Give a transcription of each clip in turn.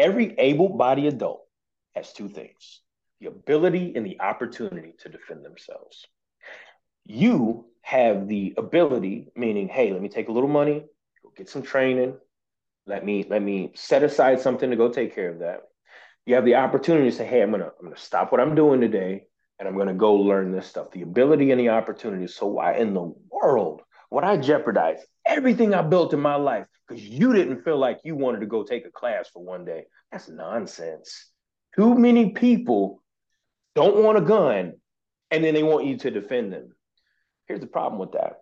every able bodied adult has two things the ability and the opportunity to defend themselves. You have the ability, meaning, hey, let me take a little money, go get some training, let me let me set aside something to go take care of that. You have the opportunity to say, hey, I'm gonna I'm gonna stop what I'm doing today and I'm gonna go learn this stuff. The ability and the opportunity. So why in the world would I jeopardize everything I built in my life because you didn't feel like you wanted to go take a class for one day? That's nonsense. Too many people don't want a gun and then they want you to defend them. Here's the problem with that.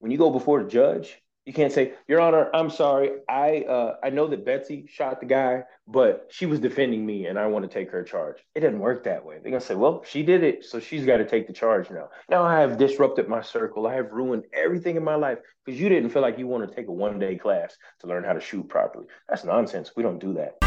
When you go before the judge, you can't say, Your Honor, I'm sorry. I uh, I know that Betsy shot the guy, but she was defending me and I want to take her charge. It doesn't work that way. They're gonna say, Well, she did it, so she's got to take the charge now. Now I have disrupted my circle. I have ruined everything in my life because you didn't feel like you want to take a one-day class to learn how to shoot properly. That's nonsense. We don't do that.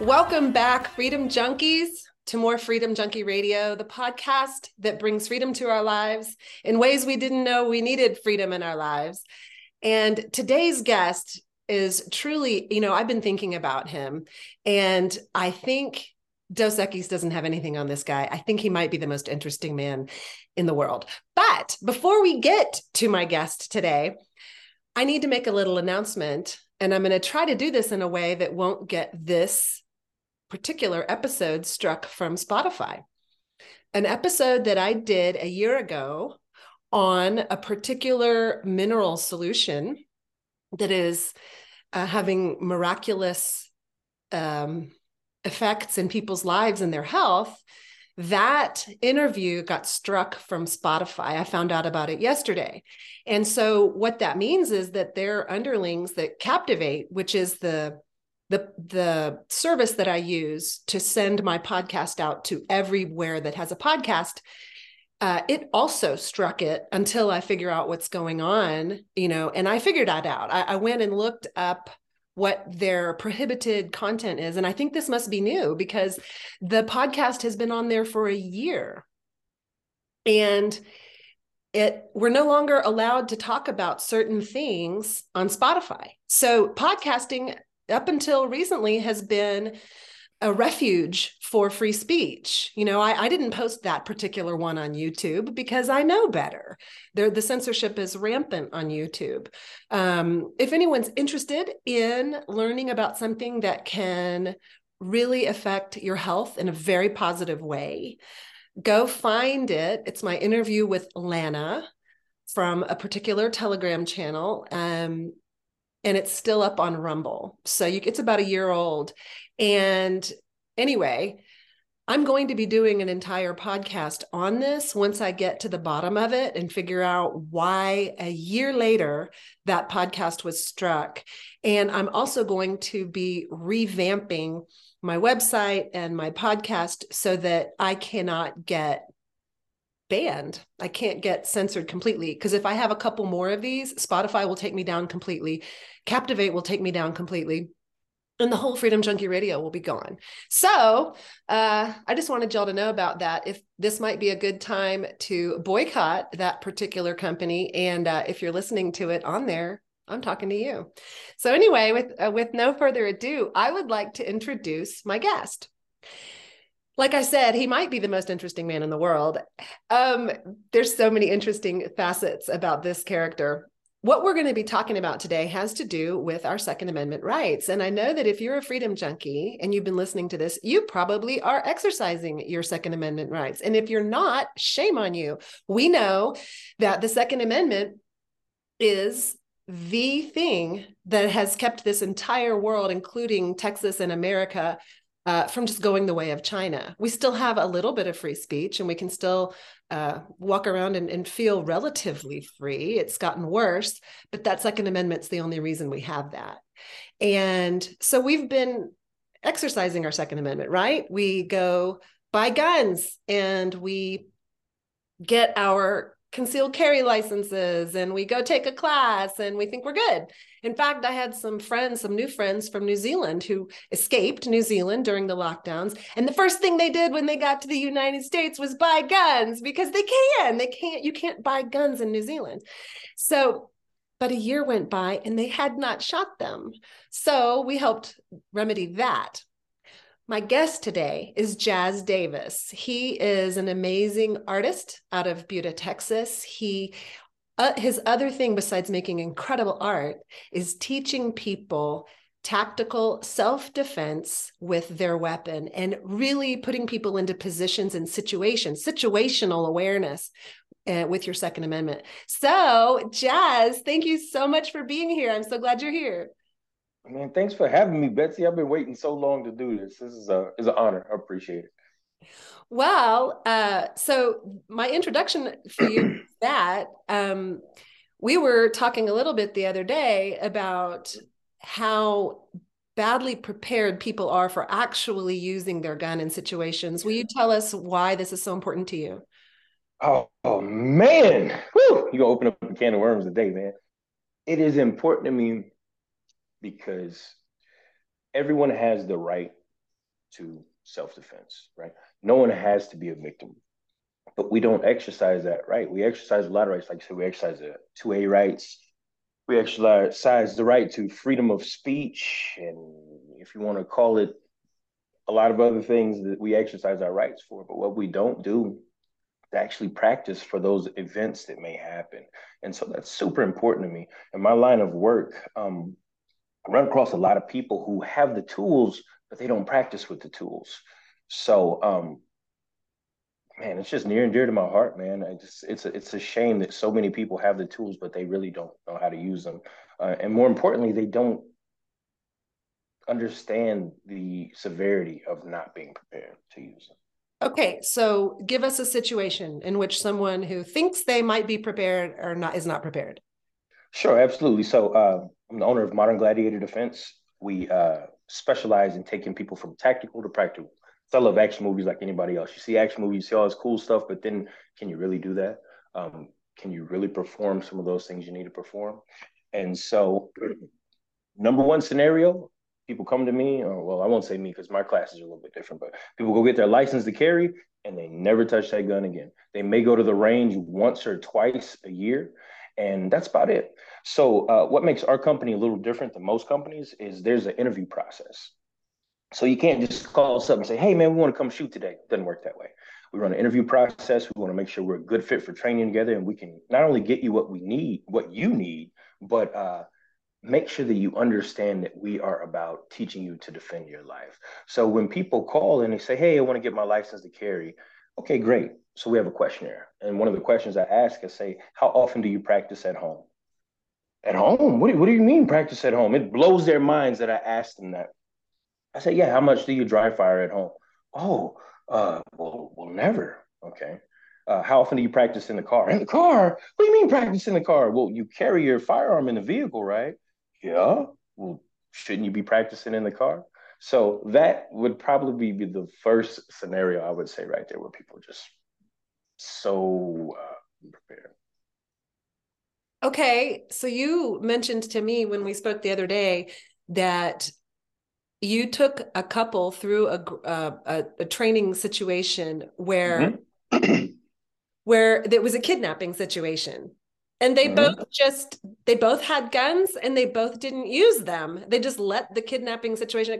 Welcome back, Freedom Junkies, to more Freedom Junkie Radio, the podcast that brings freedom to our lives in ways we didn't know we needed freedom in our lives. And today's guest is truly, you know, I've been thinking about him, and I think Dos Equis doesn't have anything on this guy. I think he might be the most interesting man in the world. But before we get to my guest today, I need to make a little announcement, and I'm going to try to do this in a way that won't get this particular episode struck from Spotify. An episode that I did a year ago on a particular mineral solution that is uh, having miraculous um, effects in people's lives and their health. That interview got struck from Spotify. I found out about it yesterday. And so, what that means is that their underlings that Captivate, which is the the the service that I use to send my podcast out to everywhere that has a podcast, uh, it also struck it until I figure out what's going on, you know, and I figured that out. I, I went and looked up what their prohibited content is, and I think this must be new because the podcast has been on there for a year, and it we're no longer allowed to talk about certain things on Spotify. So podcasting up until recently has been a refuge for free speech. You know, I, I, didn't post that particular one on YouTube because I know better. There, the censorship is rampant on YouTube. Um, if anyone's interested in learning about something that can really affect your health in a very positive way, go find it. It's my interview with Lana from a particular Telegram channel. Um, and it's still up on Rumble. So you, it's about a year old. And anyway, I'm going to be doing an entire podcast on this once I get to the bottom of it and figure out why a year later that podcast was struck. And I'm also going to be revamping my website and my podcast so that I cannot get banned. I can't get censored completely because if I have a couple more of these, Spotify will take me down completely. Captivate will take me down completely. And the whole Freedom Junkie Radio will be gone. So uh, I just wanted y'all to know about that. If this might be a good time to boycott that particular company, and uh, if you're listening to it on there, I'm talking to you. So anyway, with uh, with no further ado, I would like to introduce my guest like I said, he might be the most interesting man in the world. Um, there's so many interesting facets about this character. What we're going to be talking about today has to do with our Second Amendment rights. And I know that if you're a freedom junkie and you've been listening to this, you probably are exercising your Second Amendment rights. And if you're not, shame on you. We know that the Second Amendment is the thing that has kept this entire world, including Texas and America, uh, from just going the way of China. We still have a little bit of free speech and we can still uh, walk around and, and, feel relatively free. It's gotten worse, but that Second Amendment's the only reason we have that. And so we've been exercising our Second Amendment, right? We go buy guns and we get our concealed carry licenses and we go take a class and we think we're good. In fact, I had some friends, some new friends from New Zealand who escaped New Zealand during the lockdowns. And the first thing they did when they got to the United States was buy guns because they can. They can't, you can't buy guns in New Zealand. So, but a year went by and they had not shot them. So we helped remedy that. My guest today is Jaz Davis. He is an amazing artist out of Buda, Texas. He uh, his other thing besides making incredible art is teaching people tactical self-defense with their weapon and really putting people into positions and situations situational awareness uh, with your second amendment so Jaz thank you so much for being here i'm so glad you're here Man, thanks for having me, Betsy. I've been waiting so long to do this. This is a is an honor. I appreciate it. Well, uh, so my introduction for you that um, we were talking a little bit the other day about how badly prepared people are for actually using their gun in situations. Will you tell us why this is so important to you? Oh, oh man, Whew. you gonna open up a can of worms today, man. It is important to me because everyone has the right to self-defense, right? No one has to be a victim, but we don't exercise that right. We exercise a lot of rights, like I said, we exercise the two A rights. We exercise the right to freedom of speech, and if you want to call it a lot of other things that we exercise our rights for. But what we don't do to actually practice for those events that may happen. And so that's super important to me. In my line of work, um, I run across a lot of people who have the tools, but they don't practice with the tools. So, um, man, it's just near and dear to my heart, man. I just, it's a, it's a shame that so many people have the tools, but they really don't know how to use them. Uh, and more importantly, they don't understand the severity of not being prepared to use them. Okay, so give us a situation in which someone who thinks they might be prepared or not is not prepared. Sure, absolutely. So uh, I'm the owner of Modern Gladiator Defense. We uh, specialize in taking people from tactical to practical. I love action movies like anybody else. You see action movies, you see all this cool stuff, but then can you really do that? Um, can you really perform some of those things you need to perform? And so, number one scenario, people come to me, or well, I won't say me because my classes are a little bit different, but people go get their license to carry and they never touch that gun again. They may go to the range once or twice a year, and that's about it. So, uh, what makes our company a little different than most companies is there's an interview process. So you can't just call us up and say, "Hey, man, we want to come shoot today." It doesn't work that way. We run an interview process. We want to make sure we're a good fit for training together, and we can not only get you what we need, what you need, but uh, make sure that you understand that we are about teaching you to defend your life. So when people call and they say, "Hey, I want to get my license to carry," okay, great. So we have a questionnaire, and one of the questions I ask is, "Say, how often do you practice at home?" At home? What do, what do you mean practice at home? It blows their minds that I asked them that. I said, yeah, how much do you dry fire at home? Oh, uh, well, well, never. Okay. Uh, how often do you practice in the car? In the car? What do you mean practice in the car? Well, you carry your firearm in the vehicle, right? Yeah. Well, shouldn't you be practicing in the car? So that would probably be the first scenario I would say right there where people just so uh, prepared. Okay, so you mentioned to me when we spoke the other day that you took a couple through a uh, a, a, training situation where mm-hmm. where there was a kidnapping situation and they mm-hmm. both just they both had guns and they both didn't use them they just let the kidnapping situation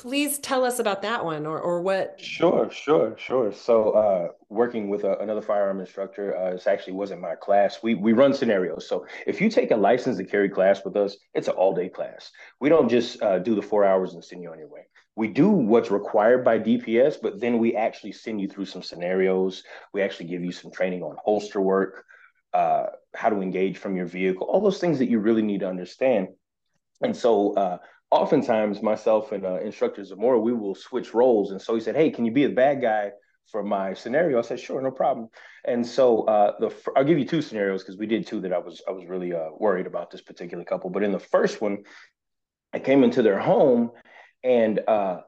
please tell us about that one or, or what? Sure sure sure. So uh, working with a, another firearm instructor uh, this actually wasn't my class. We, we run scenarios. So if you take a license to carry class with us it's an all day class. We don't just uh, do the four hours and send you on your way. We do what's required by dps but then we actually send you through some scenarios. We actually give you some training on holster work uh, how to engage from your vehicle all those things that you really need to understand. And so uh, oftentimes myself and uh, instructor Zamora, we will switch roles. And so he said, "Hey, can you be a bad guy for my scenario?" I said, "Sure, no problem." And so uh, the I'll give you two scenarios because we did two that I was I was really uh, worried about this particular couple. But in the first one, I came into their home and uh,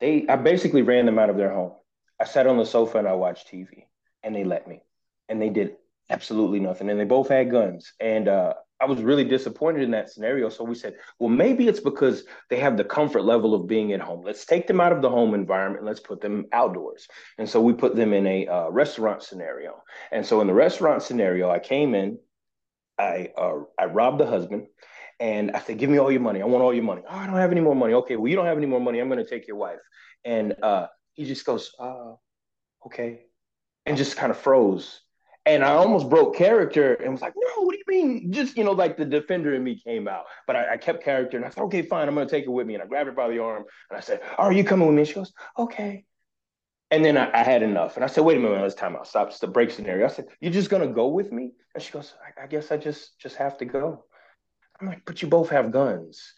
they I basically ran them out of their home. I sat on the sofa and I watched TV, and they let me, and they did absolutely nothing, and they both had guns, and uh, I was really disappointed in that scenario. So we said, well, maybe it's because they have the comfort level of being at home. Let's take them out of the home environment. Let's put them outdoors. And so we put them in a uh, restaurant scenario. And so in the restaurant scenario, I came in, I uh, I robbed the husband, and I said, "Give me all your money. I want all your money." Oh, I don't have any more money. Okay, well, you don't have any more money. I'm going to take your wife. And uh, he just goes, uh, "Okay," and just kind of froze. And I almost broke character and was like, no, what do you mean? Just, you know, like the defender in me came out. But I, I kept character and I said, okay, fine, I'm going to take it with me. And I grabbed her by the arm and I said, are you coming with me? She goes, okay. And then I, I, had enough. And I said, wait a minute, let's time out. Stop. It's the break scenario. I said, you're just going to go with me? And she goes, I, I guess I just, just have to go. I'm like, but you both have guns.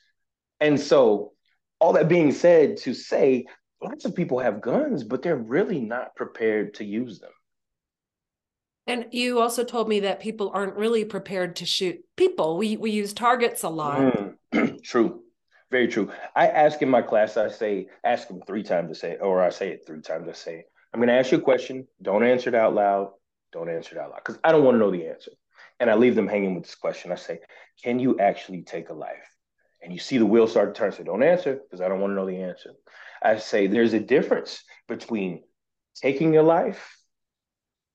And so all that being said to say, lots of people have guns, but they're really not prepared to use them. And you also told me that people aren't really prepared to shoot people. We we use targets a lot. Mm, true. Very true. I ask in my class, I say, ask them three times to say, or I say it three times. I say, I'm going to ask you a question. Don't answer it out loud. Don't answer it out loud because I don't want to know the answer. And I leave them hanging with this question. I say, Can you actually take a life? And you see the wheel start to turn. So don't answer because I don't want to know the answer. I say, There's a difference between taking a life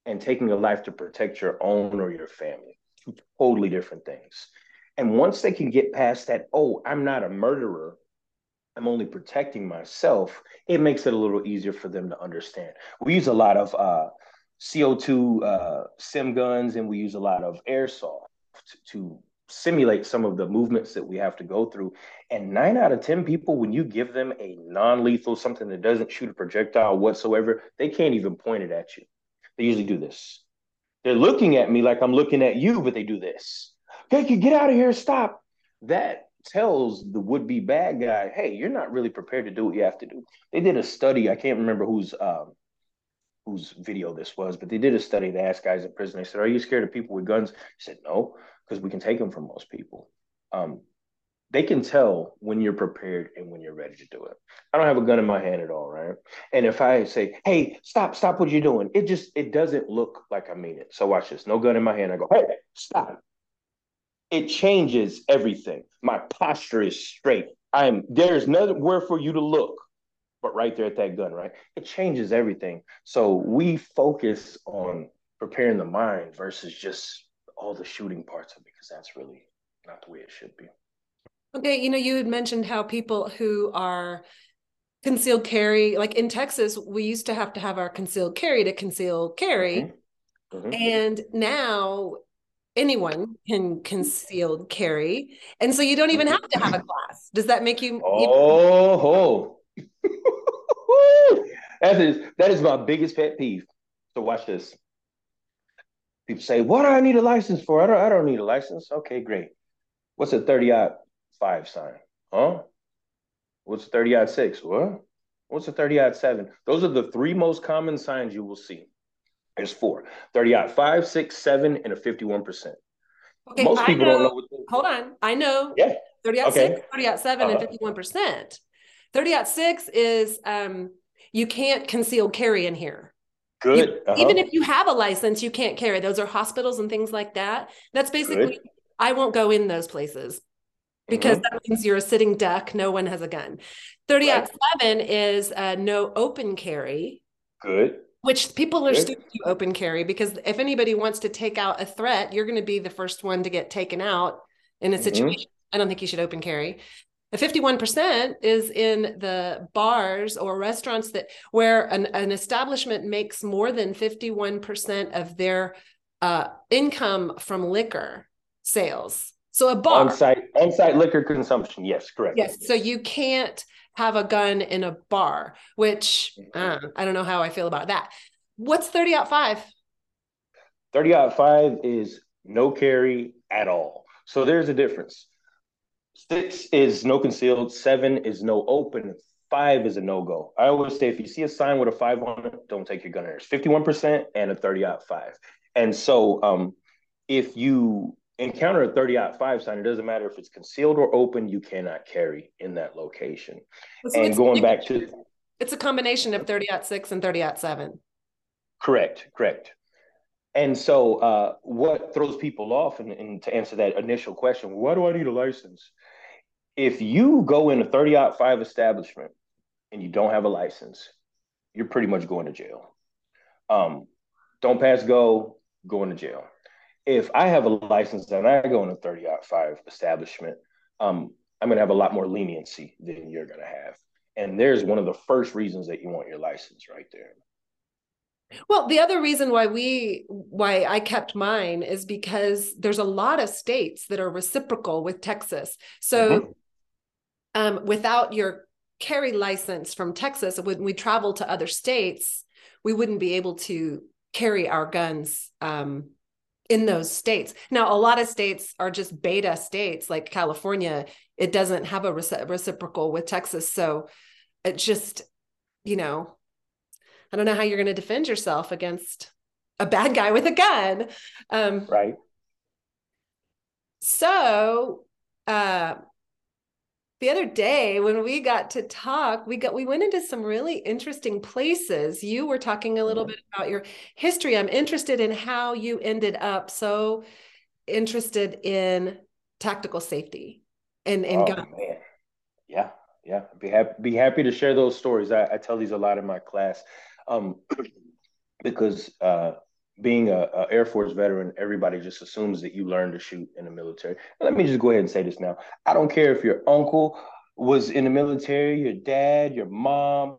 and taking a life to protect your own or your family. Two totally different things. And once they can get past that, oh, I'm not a murderer, I'm only protecting myself, it makes it a little easier for them to understand. We use a lot of uh, CO2 uh, sim guns and we use a lot of airsoft to, to simulate some of the movements that we have to go through. And nine out of 10 people, when you give them a non lethal, something that doesn't shoot a projectile whatsoever, they can't even point it at you. They usually do this. They're looking at me like I'm looking at you, but they do this. Okay, get out of here, stop. That tells the would-be bad guy, hey, you're not really prepared to do what you have to do. They did a study, I can't remember whose um, whose video this was, but they did a study. They asked guys in prison, they said, Are you scared of people with guns? He said, No, because we can take them from most people. Um, they can tell when you're prepared and when you're ready to do it. I don't have a gun in my hand at all, right? And if I say, "Hey, stop, stop what you're doing," it just it doesn't look like I mean it. So watch this. No gun in my hand. I go, "Hey, stop." It changes everything. My posture is straight. I'm there's nowhere for you to look but right there at that gun, right? It changes everything. So we focus on preparing the mind versus just all the shooting parts of it because that's really not the way it should be. Okay, you know, you had mentioned how people who are concealed carry, like in Texas, we used to have to have our concealed carry to conceal carry. Mm-hmm. Mm-hmm. And now anyone can concealed carry. And so you don't even have to have a class. Does that make you? Oh, that is that is my biggest pet peeve. So watch this. People say, "What do I need a license for?" I don't. I don't need a license. Okay, great. What's a thirty out five sign. Huh? What's a 30 odd six? What? What's a 30 odd seven? Those are the three most common signs you will see. There's four 30 odd five, six, seven, and a 51%. Okay, most people know, don't know. What hold on. I know. Yeah. 30 odd okay. six, 30 odd 7 uh-huh. and 51%. 30 odd six is um, you can't conceal carry in here. Good. You, uh-huh. Even if you have a license, you can't carry. Those are hospitals and things like that. That's basically, Good. I won't go in those places because mm-hmm. that means you're a sitting duck. No one has a gun. 30 right. 7 is uh, no open carry. Good. Which people are to open carry because if anybody wants to take out a threat, you're going to be the first one to get taken out in a mm-hmm. situation. I don't think you should open carry. The 51% is in the bars or restaurants that where an, an establishment makes more than 51% of their uh, income from liquor sales. So a bar on-site on-site liquor consumption. Yes, correct. Yes. So you can't have a gun in a bar, which uh, I don't know how I feel about that. What's 30 out five? 30 out five is no carry at all. So there's a difference. Six is no concealed, seven is no open, five is a no-go. I always say if you see a sign with a five on it, don't take your gun in there. It's 51% and a 30 out five. And so um, if you encounter a 30 five sign, it doesn't matter if it's concealed or open, you cannot carry in that location. So and going back to it's a combination of 30 six and 30 seven. Correct, correct. And so, uh, what throws people off, and, and, to answer that initial question, why do I need a license? If you go in a 30 5 establishment and you don't have a license, you're pretty much going to jail. Um, don't pass go, going to jail. If I have a license and I go in a 30 5 establishment, um, I'm going to have a lot more leniency than you're going to have. And there's one of the first reasons that you want your license right there. Well, the other reason why we why I kept mine is because there's a lot of states that are reciprocal with Texas. So mm-hmm. um, without your carry license from Texas, when we travel to other states, we wouldn't be able to carry our guns um, in those states. Now, a lot of states are just beta states, like California. It doesn't have a reciprocal with Texas, so it just, you know, I don't know how you're going to defend yourself against a bad guy with a gun. Um, right. So, uh, the other day when we got to talk, we got we went into some really interesting places. You were talking a little bit about your history. I'm interested in how you ended up so interested in tactical safety and and oh. Yeah, yeah. Be happy be happy to share those stories. I, I tell these a lot in my class um, because uh, being a, a, Air Force veteran, everybody just assumes that you learn to shoot in the military. Let me just go ahead and say this now. I don't care if your uncle was in the military, your dad, your mom,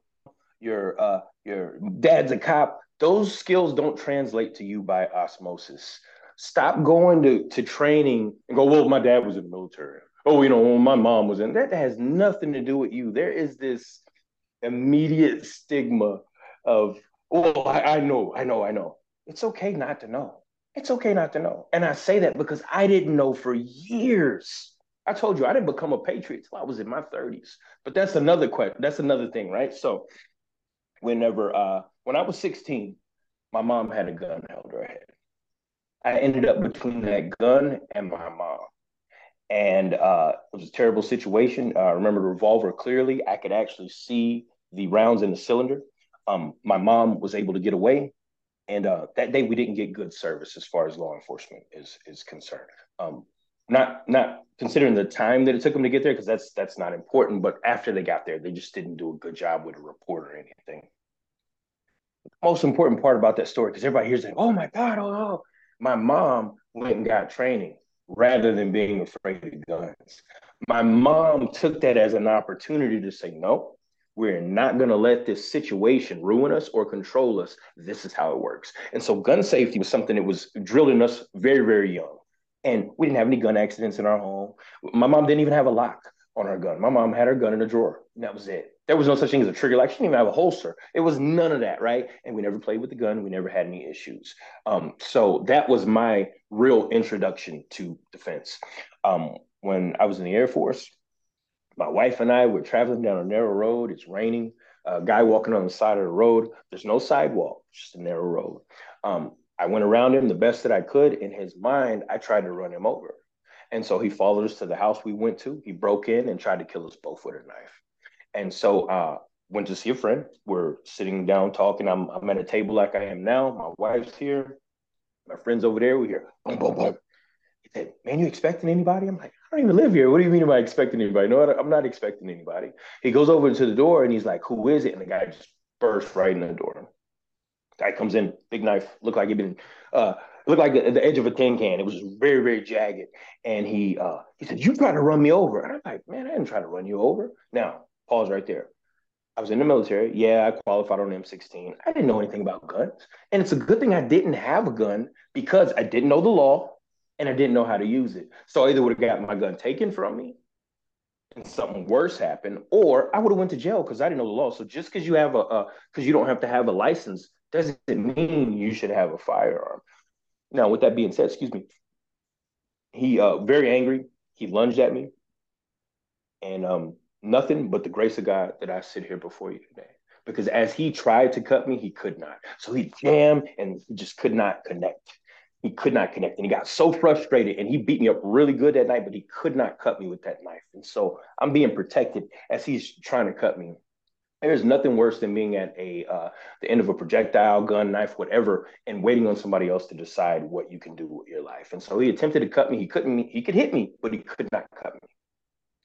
your uh, your dad's a cop. Those skills don't translate to you by osmosis. Stop going to, to training and go, well, my dad was in the military. Oh, you know, my mom was in. That has nothing to do with you. There is this immediate stigma of, oh, I, I know, I know, I know. It's okay not to know. It's okay not to know. And I say that because I didn't know for years. I told you I didn't become a patriot till I was in my 30s. But that's another question. That's another thing, right? So whenever uh when I was 16, my mom had a gun held her head. I ended up between that gun and my mom. And uh, it was a terrible situation. Uh, I remember the revolver clearly. I could actually see the rounds in the cylinder. Um, my mom was able to get away, and uh, that day we didn't get good service as far as law enforcement is is concerned. Um, not not considering the time that it took them to get there, because that's that's not important. But after they got there, they just didn't do a good job with a report or anything. The most important part about that story, because everybody hears like, "Oh my God, oh, oh!" My mom went and got training rather than being afraid of guns. My mom took that as an opportunity to say, "No, we're not going to let this situation ruin us or control us. This is how it works. And so, gun safety was something that was drilled in us very, very young. And we didn't have any gun accidents in our home. My mom didn't even have a lock on her gun. My mom had her gun in a drawer, and that was it. There was no such thing as a trigger lock. She didn't even have a holster. It was none of that, right? And we never played with the gun. We never had any issues. Um, so that was my real introduction to defense. Um, when I was in the Air Force, my wife and I were traveling down a narrow road. It's raining. A guy walking on the side of the road. There's no sidewalk, just a narrow road. Um, I went around him the best that I could. In his mind, I tried to run him over. And so he followed us to the house we went to. He broke in and tried to kill us both with a knife. And so uh went to see a friend. We're sitting down talking. I'm, I'm at a table like I am now. My wife's here. My friend's over there. We hear boom, boom, boom. Said, Man, you expecting anybody? I'm like, I don't even live here. What do you mean am I expecting anybody? No, I'm not expecting anybody. He goes over to the door and he's like, Who is it? And the guy just bursts right in the door. Guy comes in, big knife, looked like he'd been uh looked like the, the edge of a tin can. It was very, very jagged. And he uh he said, You tried to run me over. And I'm like, man, I didn't try to run you over. Now, pause right there. I was in the military. Yeah, I qualified on M16. I didn't know anything about guns. And it's a good thing I didn't have a gun because I didn't know the law and I didn't know how to use it. So I either would have got my gun taken from me and something worse happened, or I would have went to jail because I didn't know the law. So just because you have a, because you don't have to have a license doesn't mean you should have a firearm. Now, with that being said, excuse me, he uh very angry. He lunged at me, and um nothing but the grace of God that I sit here before you today. Because as he tried to cut me, he could not. So he jammed and he just could not connect. He could not connect. And he got so frustrated and he beat me up really good that night, but he could not cut me with that knife. And so I'm being protected as he's trying to cut me. There's nothing worse than being at a uh, the end of a projectile, gun, knife, whatever, and waiting on somebody else to decide what you can do with your life. And so he attempted to cut me. He couldn't. He could hit me, but he could not cut me.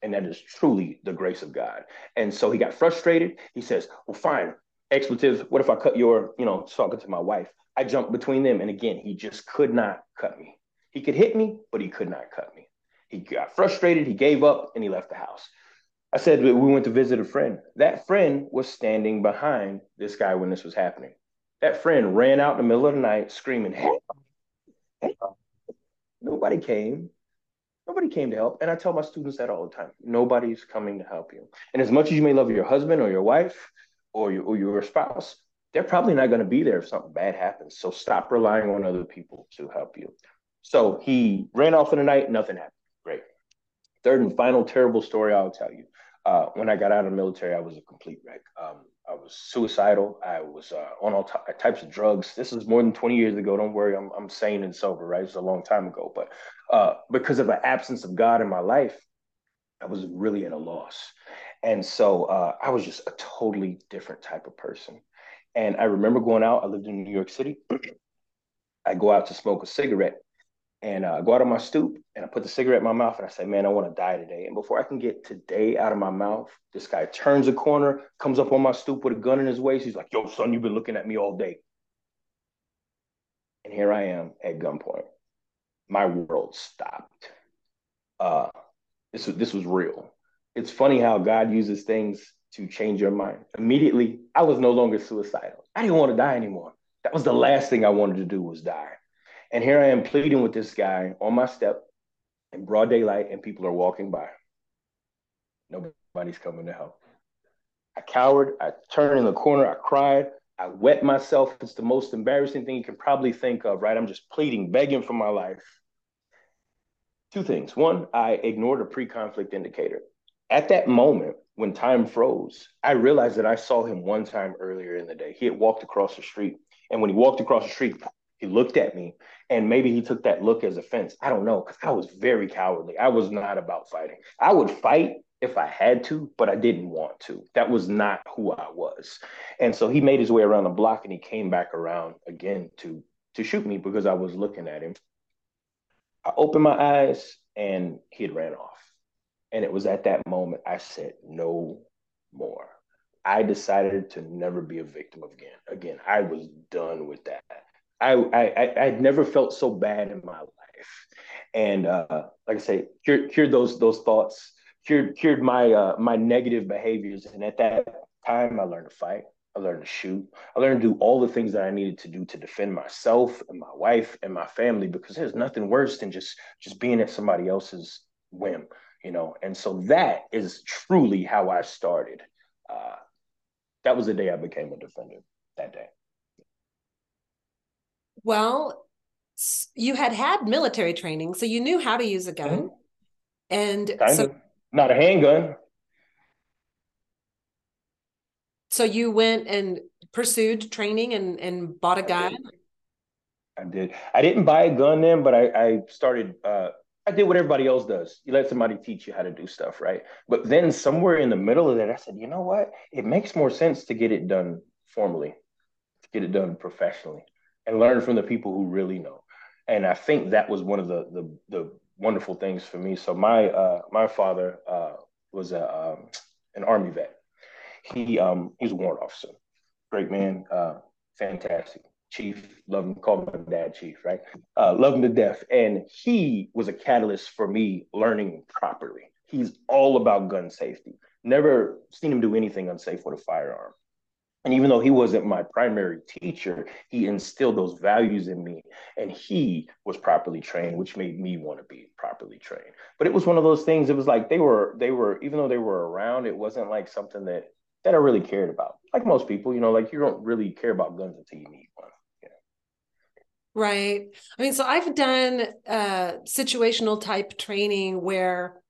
And that is truly the grace of God. And so he got frustrated. He says, "Well, fine, expletives. What if I cut your, you know, talking to my wife? I jumped between them. And again, he just could not cut me. He could hit me, but he could not cut me. He got frustrated. He gave up and he left the house. I said, we went to visit a friend. That friend was standing behind this guy when this was happening. That friend ran out in the middle of the night screaming, help, help. Nobody came. Nobody came to help. And I tell my students that all the time. Nobody's coming to help you. And as much as you may love your husband or your wife, or your, or your spouse, they're probably not going to be there if something bad happens. So stop relying on other people to help you. So he ran off in the night, nothing happened. Great. Third and final terrible story I'll tell you. Uh, when I got out of the military, I was a complete wreck. Um, I was suicidal. I was uh, on all t- types of drugs. This is more than 20 years ago. Don't worry, I'm, I'm sane and sober, right? It's a long time ago. But uh, because of an absence of God in my life, I was really at a loss. And so uh, I was just a totally different type of person. And I remember going out, I lived in New York City. I go out to smoke a cigarette and uh, I go out on my stoop and I put the cigarette in my mouth and I say, man, I want to die today. And before I can get today out of my mouth, this guy turns a corner, comes up on my stoop with a gun in his waist. He's like, yo, son, you've been looking at me all day. And here I am at gunpoint. My world stopped. Uh, this, was, this was real it's funny how God uses things to change your mind. Immediately, I was no longer suicidal. I didn't want to die anymore. That was the last thing I wanted to do was die. And here I am pleading with this guy on my step in broad daylight, and people are walking by. Nobody's coming to help. I cowered. I turned in the corner. I cried. I wet myself. It's the most embarrassing thing you can probably think of, right? I'm just pleading, begging for my life. Two things. One, I ignored a pre conflict indicator at that moment when time froze, I realized that I saw him one time earlier in the day. He had walked across the street. And when he walked across the street, he looked at me and maybe he took that look as offense. I don't know because I was very cowardly. I was not about fighting. I would fight if I had to, but I didn't want to. That was not who I was. And so he made his way around the block and he came back around again to to shoot me because I was looking at him. I opened my eyes and he had ran off. And it was at that moment I said, no more. I decided to never be a victim again. Again, I was done with that. I I I'd never felt so bad in my life, and uh, like I say, cured, cured those those thoughts, cured cured my uh, my negative behaviors. And at that time, I learned to fight. I learned to shoot. I learned to do all the things that I needed to do to defend myself and my wife and my family because there's nothing worse than just just being at somebody else's whim you know and so that is truly how i started uh, that was the day i became a defender that day well you had had military training so you knew how to use a gun mm-hmm. and kind so, of. not a handgun so you went and pursued training and and bought a gun I did. I, did. I didn't buy a gun then, but I, I started uh, I did what everybody else does. You let somebody teach you how to do stuff, right? But then somewhere in the middle of that, I said, you know what? It makes more sense to get it done formally, to get it done professionally, and learn from the people who really know. And I think that was one of the the, the wonderful things for me. So my uh, my father uh, was a um, an army vet. He um, was a warrant officer, great man, uh, fantastic. Chief, love him, call my dad Chief, right? Uh, love him to death. And he was a catalyst for me learning properly. He's all about gun safety. Never seen him do anything unsafe with a firearm. And even though he wasn't my primary teacher, he instilled those values in me. And he was properly trained, which made me want to be properly trained. But it was one of those things, it was like they were, they were, even though they were around, it wasn't like something that that I really cared about. Like most people, you know, like you don't really care about guns until you need one. Right. I mean, so I've done uh, situational type training where,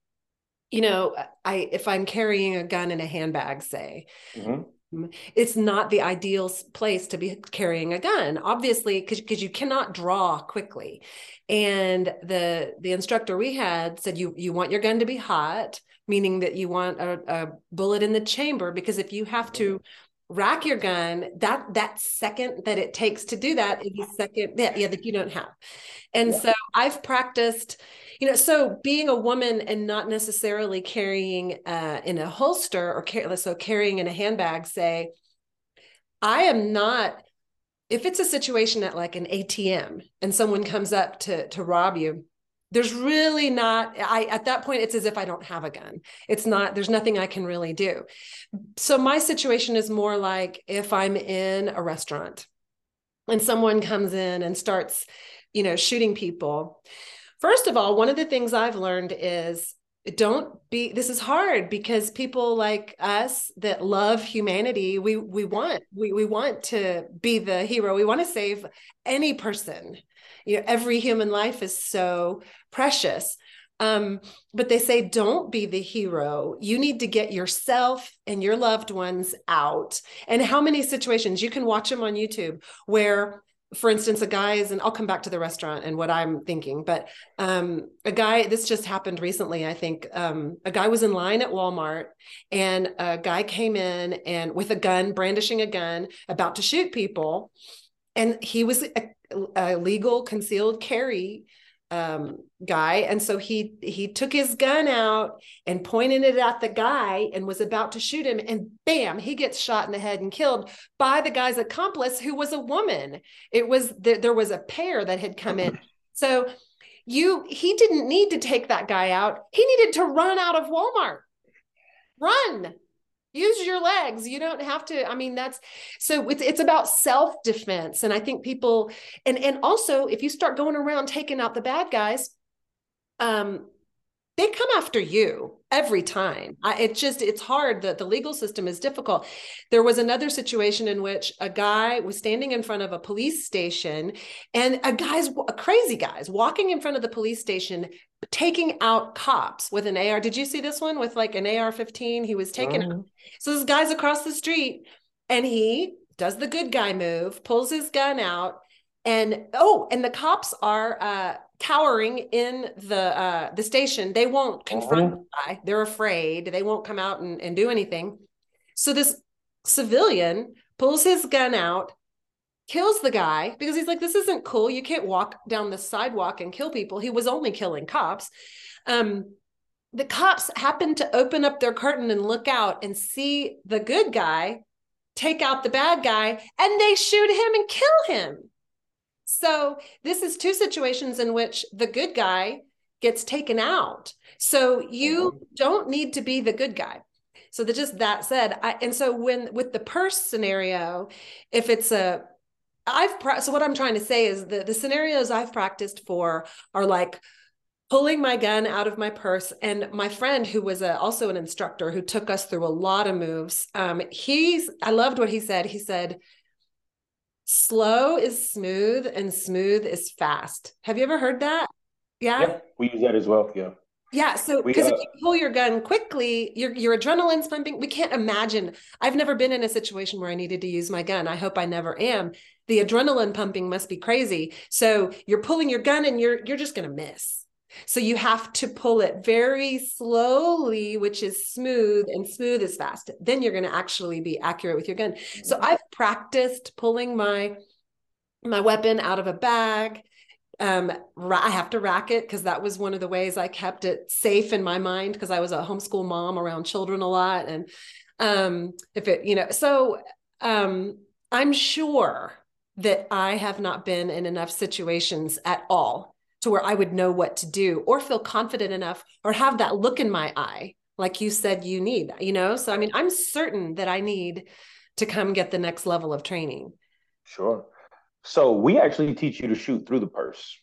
you know, I if I'm carrying a gun in a handbag, say, mm-hmm. it's not the ideal place to be carrying a gun obviously because you cannot draw quickly and the the instructor we had said you you want your gun to be hot meaning that you want a, a bullet in the chamber because if you have to rack your gun that that second that it takes to do that is the second yeah, yeah that you don't have and yeah. so i've practiced you know so being a woman and not necessarily carrying uh, in a holster or car- so carrying in a handbag say i am not if it's a situation at like an atm and someone comes up to to rob you there's really not i at that point it's as if i don't have a gun. It's not there's nothing i can really do. So my situation is more like if i'm in a restaurant and someone comes in and starts you know shooting people. First of all one of the things i've learned is don't be this is hard because people like us that love humanity we we want we we want to be the hero. We want to save any person you know every human life is so precious. Um, but they say don't be the hero. You need to get yourself and your loved ones out. And how many situations you can watch them on youtube where for instance a guy is and i'll come back to the restaurant and what i'm thinking but um, a guy this just happened recently i think um, a guy was in line at walmart and a guy came in and with a gun brandishing a gun about to shoot people. And he was a, legal concealed carry um, guy. And so he he took his gun out and pointed it at the guy and was about to shoot him. And bam he gets shot in the head and killed by the guy's accomplice who was a woman. It was the, there was a pair that had come in. So you he didn't need to take that guy out. He needed to run out of walmart. Run use your legs. You don't have to i mean that's so it's it's about self defense and i think people and and also if you start going around taking out the bad guys um they come after you every time. I, it just it's hard. that the legal system is difficult. There was another situation in which a guy was standing in front of a police station, and a guy's a crazy guy's walking in front of the police station, taking out cops with an AR. Did you see this one with like an AR-15? He was taking. Oh. So this guy's across the street, and he does the good guy move, pulls his gun out, and oh, and the cops are. uh cowering in the uh, the station. They won't confront oh. the guy. They're afraid. They won't come out and, and do anything. So this civilian pulls his gun out, kills the guy because he's like, "This isn't cool. You can't walk down the sidewalk and kill people." He was only killing cops. Um, the cops happen to open up their curtain and look out and see the good guy take out the bad guy, and they shoot him and kill him. So this is two situations in which the good guy gets taken out. So you mm-hmm. don't need to be the good guy. So that just that said, I, and so when with the purse scenario, if it's a I've so what I'm trying to say is the the scenarios I've practiced for are like pulling my gun out of my purse and my friend who was a, also an instructor who took us through a lot of moves um, he's i loved what he said he said slow is smooth and smooth is fast. Have you ever heard that? Yeah. Yeah, we use that as well. Yeah. Yeah. So because uh, if you pull your gun quickly, your your adrenaline's pumping. We can't imagine. I've never been in a situation where I needed to use my gun. I hope I never am. The adrenaline pumping must be crazy. So you're pulling your gun and you're you're just gonna miss. So you have to pull it very slowly, which is smooth, and smooth is fast. Then you're going to actually be accurate with your gun. So mm-hmm. I've practiced pulling my my weapon out of a bag. Um, I have to rack it because that was one of the ways I kept it safe in my mind because I was a homeschool mom around children a lot. And um, if it, you know, so um, I'm sure that I have not been in enough situations at all to where I would know what to do or feel confident enough or have that look in my eye, like you said you need, you know? So, I mean, I'm certain that I need to come get the next level of training. Sure. So, we actually teach you to shoot through the purse.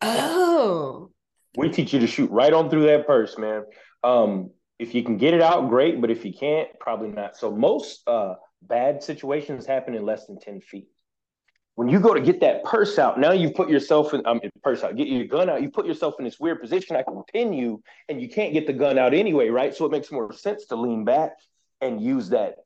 Oh. We teach you to shoot right on through that purse, man. Um, if you can get it out, great. But if you can't, probably not. So, most uh, bad situations happen in less than 10 feet when you go to get that purse out, now you put yourself in um purse out, get your gun out, you put yourself in this weird position. I can pin you and you can't get the gun out anyway, right? So it makes more sense to lean back and use that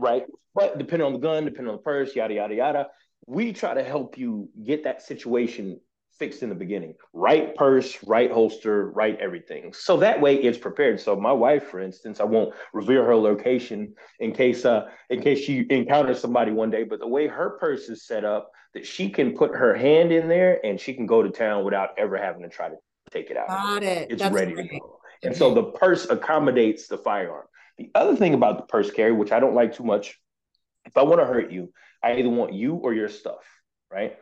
right? But depending on the gun, depending on the purse, yada yada yada, we try to help you get that situation fixed in the beginning. Right purse, right holster, right everything. So that way it's prepared. So my wife, for instance, I won't reveal her location in case uh in case she encounters somebody one day, but the way her purse is set up that she can put her hand in there and she can go to town without ever having to try to take it out. Got it. It's That's ready great. to go. And so the purse accommodates the firearm. The other thing about the purse carry, which I don't like too much, if I want to hurt you, I either want you or your stuff, right?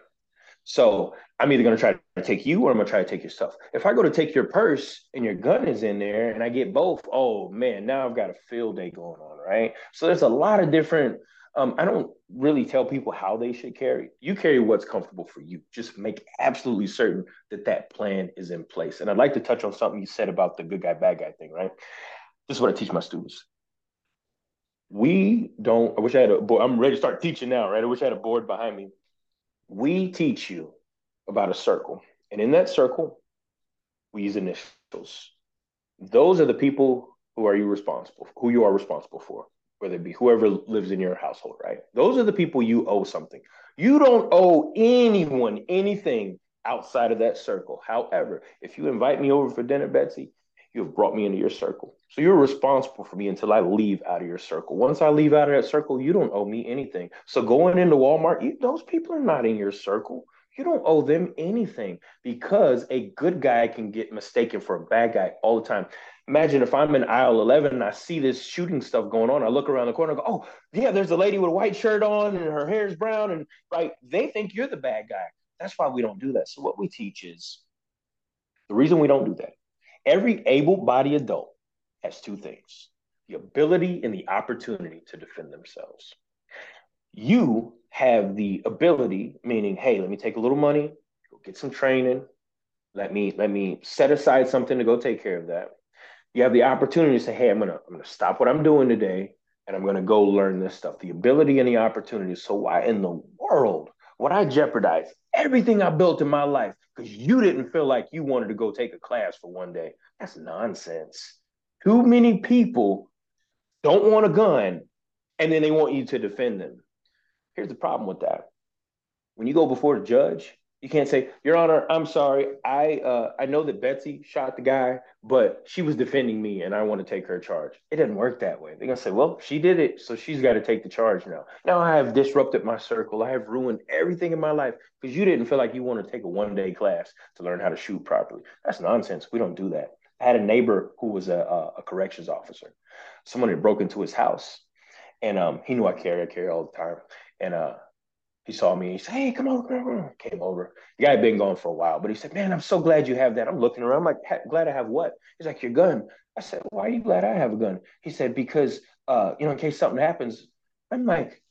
So I'm either going to try to take you or I'm going to try to take your stuff. If I go to take your purse and your gun is in there and I get both, oh man, now I've got a field day going on, right? So there's a lot of different. Um, I don't really tell people how they should carry. You carry what's comfortable for you. Just make absolutely certain that that plan is in place. And I'd like to touch on something you said about the good guy, bad guy thing, right? This is what I teach my students. We don't, I wish I had a board. I'm ready to start teaching now, right? I wish I had a board behind me we teach you about a circle. And in that circle, we use initials. Those are the people who are you responsible, for who you are responsible for, whether it be whoever lives in your household, right? Those are the people you owe something. You don't owe anyone anything outside of that circle. However, if you invite me over for dinner, Betsy, you have brought me into your circle. So you're responsible for me until I leave out of your circle. Once I leave out of that circle, you don't owe me anything. So going into Walmart, you, those people are not in your circle. You don't owe them anything because a good guy can get mistaken for a bad guy all the time. Imagine if I'm in aisle 11 and I see this shooting stuff going on. I look around the corner and go, oh, yeah, there's a lady with a white shirt on and her hair is brown. And right, they think you're the bad guy. That's why we don't do that. So what we teach is the reason we don't do that Every able bodied adult has two things the ability and the opportunity to defend themselves. You have the ability, meaning, hey, let me take a little money, go get some training, let me let me set aside something to go take care of that. You have the opportunity to say, hey, I'm gonna I'm gonna stop what I'm doing today and I'm gonna go learn this stuff. The ability and the opportunity. So why in the world would I jeopardize everything I built in my life because you didn't feel like you wanted to go take a class for one day. That's nonsense. Too many people don't want a gun and then they want you to defend them. Here's the problem with that. When you go before the judge, you can't say, Your Honor, I'm sorry. I uh, I know that Betsy shot the guy, but she was defending me, and I want to take her charge. It doesn't work that way. They're gonna say, Well, she did it, so she's got to take the charge now. Now I have disrupted my circle. I have ruined everything in my life because you didn't feel like you want to take a one day class to learn how to shoot properly. That's nonsense. We don't do that. I had a neighbor who was a, a corrections officer. Someone had broke into his house, and um, he knew I carry. I carry all the time, and uh, he saw me. He said, "Hey, come on, come on." Came over. The guy had been gone for a while, but he said, "Man, I'm so glad you have that." I'm looking around. I'm like, "Glad I have what?" He's like, "Your gun." I said, "Why are you glad I have a gun?" He said, "Because, uh, you know, in case something happens." I'm like,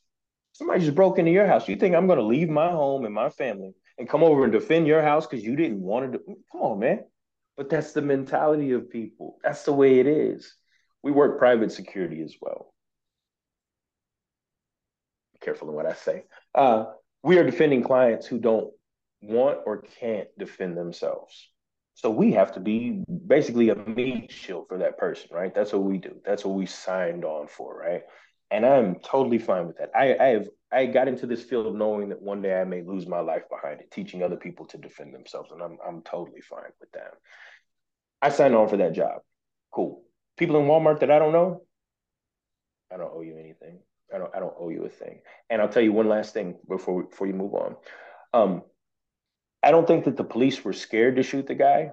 "Somebody just broke into your house. You think I'm going to leave my home and my family and come over and defend your house because you didn't want to? Come on, man." But that's the mentality of people. That's the way it is. We work private security as well careful in what I say. Uh, we are defending clients who don't want or can't defend themselves. So we have to be basically a meat shield for that person, right? That's what we do. That's what we signed on for, right? And I'm totally fine with that. I, I have I got into this field knowing that one day I may lose my life behind it, teaching other people to defend themselves, and I'm I'm totally fine with that. I signed on for that job. Cool. People in Walmart that I don't know, I don't owe you anything. I don't I don't owe you a thing. And I'll tell you one last thing before before you move on. Um, I don't think that the police were scared to shoot the guy.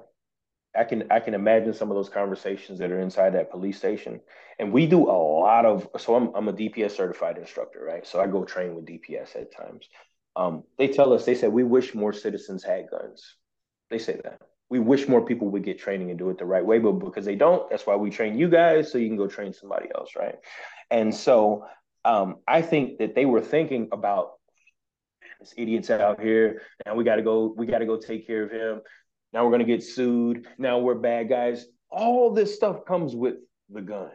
I can I can imagine some of those conversations that are inside that police station. And we do a lot of so I'm I'm a DPS certified instructor, right? So I go train with DPS at times. Um, they tell us they said we wish more citizens had guns. They say that. We wish more people would get training and do it the right way, but because they don't, that's why we train you guys so you can go train somebody else, right? And so um, I think that they were thinking about this idiot's out here. Now we got to go. We got to go take care of him. Now we're gonna get sued. Now we're bad guys. All this stuff comes with the gun.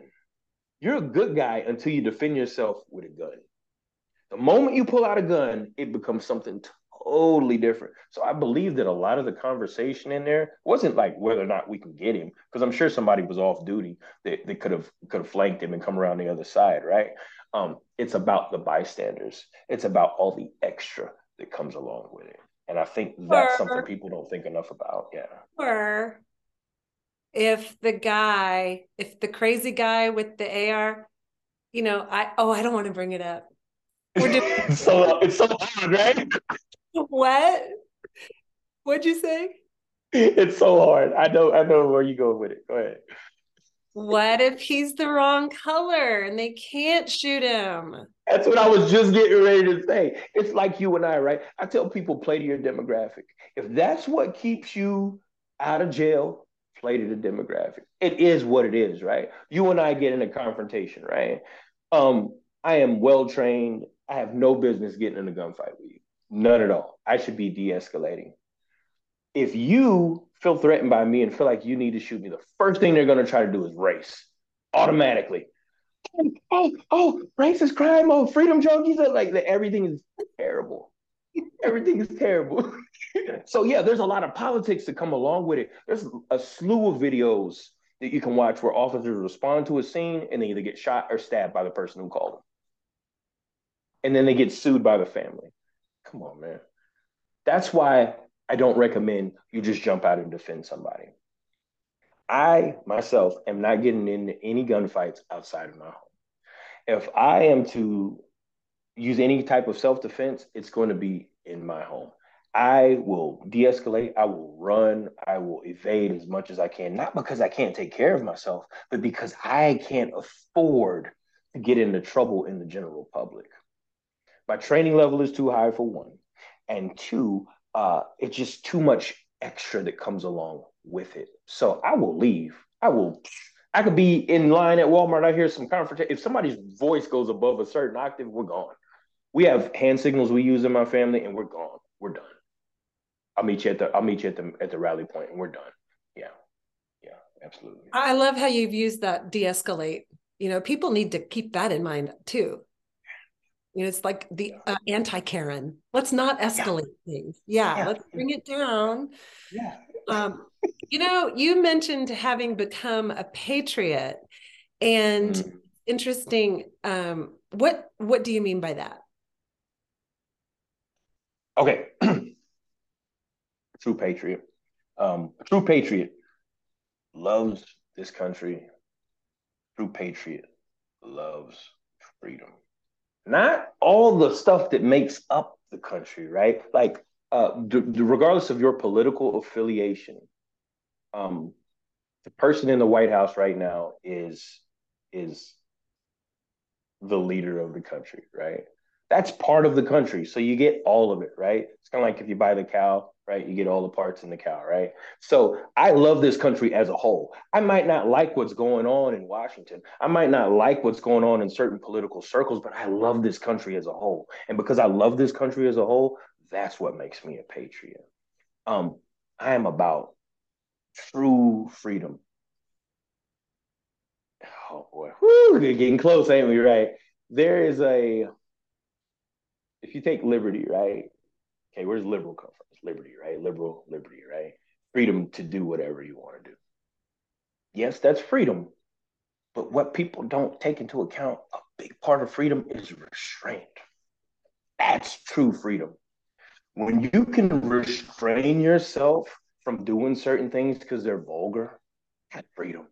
You're a good guy until you defend yourself with a gun. The moment you pull out a gun, it becomes something totally different. So I believe that a lot of the conversation in there wasn't like whether or not we can get him, because I'm sure somebody was off duty that, that could have could have flanked him and come around the other side, right? Um, it's about the bystanders. It's about all the extra that comes along with it. And I think that's or, something people don't think enough about. Yeah. Or if the guy, if the crazy guy with the AR, you know, I oh, I don't want to bring it up. We're doing it's so it's so hard, right? What? What'd you say? It's so hard. I know I know where you go with it. Go ahead. What if he's the wrong color and they can't shoot him? That's what I was just getting ready to say. It's like you and I, right? I tell people play to your demographic. If that's what keeps you out of jail, play to the demographic. It is what it is, right? You and I get in a confrontation, right? Um, I am well trained. I have no business getting in a gunfight with you. None at all. I should be de-escalating. If you feel threatened by me and feel like you need to shoot me, the first thing they're going to try to do is race automatically. Oh, oh, racist crime. Oh, freedom junkies. Are like everything is terrible. everything is terrible. so yeah, there's a lot of politics that come along with it. There's a slew of videos that you can watch where officers respond to a scene and they either get shot or stabbed by the person who called them. And then they get sued by the family. Come on, man. That's why I don't recommend you just jump out and defend somebody. I myself am not getting into any gunfights outside of my home. If I am to use any type of self defense, it's going to be in my home. I will de escalate, I will run, I will evade as much as I can, not because I can't take care of myself, but because I can't afford to get into trouble in the general public. My training level is too high for one, and two, uh, it's just too much extra that comes along with it. So I will leave. I will. I could be in line at Walmart. I hear some confrontation. If somebody's voice goes above a certain octave, we're gone. We have hand signals we use in my family, and we're gone. We're done. I'll meet you at the. I'll meet you at the at the rally point, and we're done. Yeah, yeah, absolutely. I love how you've used that de-escalate. You know, people need to keep that in mind too. You know, it's like the uh, anti Karen. Let's not escalate yeah. things. Yeah, yeah, let's bring it down. Yeah. Um, you know, you mentioned having become a patriot, and mm. interesting. Um, what what do you mean by that? Okay, true patriot. Um, a true patriot loves this country. True patriot loves freedom not all the stuff that makes up the country, right? Like, uh, d- d- regardless of your political affiliation, um, the person in the White House right now is is the leader of the country, right? That's part of the country, so you get all of it, right? It's kind of like if you buy the cow, right? You get all the parts in the cow, right? So I love this country as a whole. I might not like what's going on in Washington. I might not like what's going on in certain political circles, but I love this country as a whole. And because I love this country as a whole, that's what makes me a patriot. Um, I am about true freedom. Oh boy, Whew, getting close, ain't we? Right? There is a. If you take liberty, right? Okay, where's liberal come from? It's liberty, right? Liberal liberty, right? Freedom to do whatever you want to do. Yes, that's freedom. But what people don't take into account, a big part of freedom is restraint. That's true freedom. When you can restrain yourself from doing certain things because they're vulgar, that's freedom.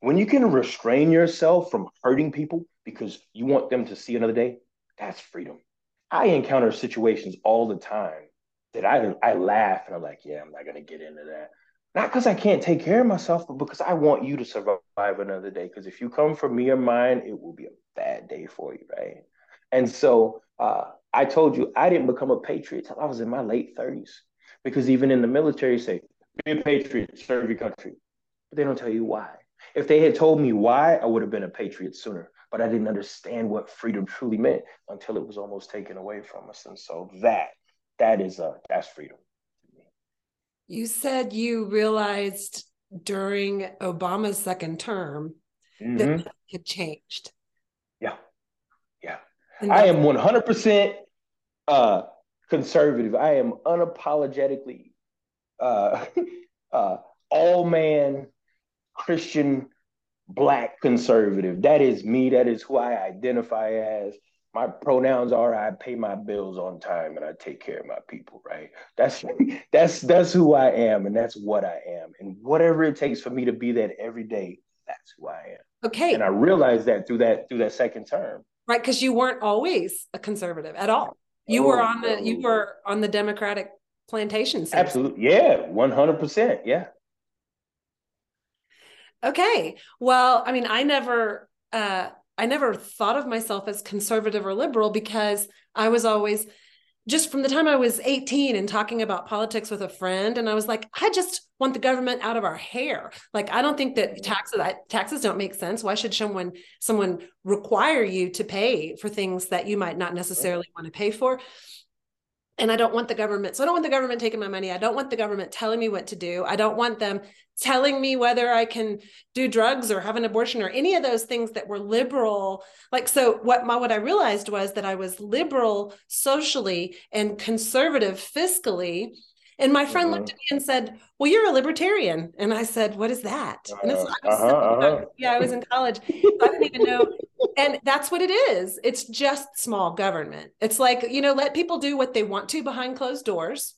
When you can restrain yourself from hurting people because you want them to see another day, that's freedom. I encounter situations all the time that I I laugh and I'm like, yeah, I'm not gonna get into that. Not because I can't take care of myself, but because I want you to survive another day. Because if you come for me or mine, it will be a bad day for you, right? And so uh, I told you I didn't become a patriot till I was in my late 30s. Because even in the military, say, be a patriot, serve your country. But they don't tell you why. If they had told me why, I would have been a patriot sooner. But I didn't understand what freedom truly meant until it was almost taken away from us. And so that that is a that's freedom. You said you realized during Obama's second term mm-hmm. that had changed. Yeah, yeah. I am one hundred percent uh, conservative. I am unapologetically uh, uh, all man Christian black conservative. That is me. That is who I identify as. My pronouns are I pay my bills on time and I take care of my people, right? That's that's that's who I am and that's what I am. And whatever it takes for me to be that every day, that's who I am. Okay. And I realized that through that through that second term. Right, because you weren't always a conservative at all. You oh, were on the you were on the Democratic plantation. Absolutely. Yeah, 100%. Yeah. Okay. Well, I mean, I never uh I never thought of myself as conservative or liberal because I was always just from the time I was 18 and talking about politics with a friend and I was like I just want the government out of our hair. Like I don't think that mm-hmm. taxes taxes don't make sense. Why should someone someone require you to pay for things that you might not necessarily want to pay for? And I don't want the government. So I don't want the government taking my money. I don't want the government telling me what to do. I don't want them telling me whether I can do drugs or have an abortion or any of those things that were liberal. Like so what my what I realized was that I was liberal socially and conservative fiscally and my friend mm-hmm. looked at me and said, Well, you're a libertarian. And I said, What is that? And it's, I was uh-huh, uh-huh. yeah, I was in college. So I didn't even know. And that's what it is. It's just small government. It's like, you know, let people do what they want to behind closed doors.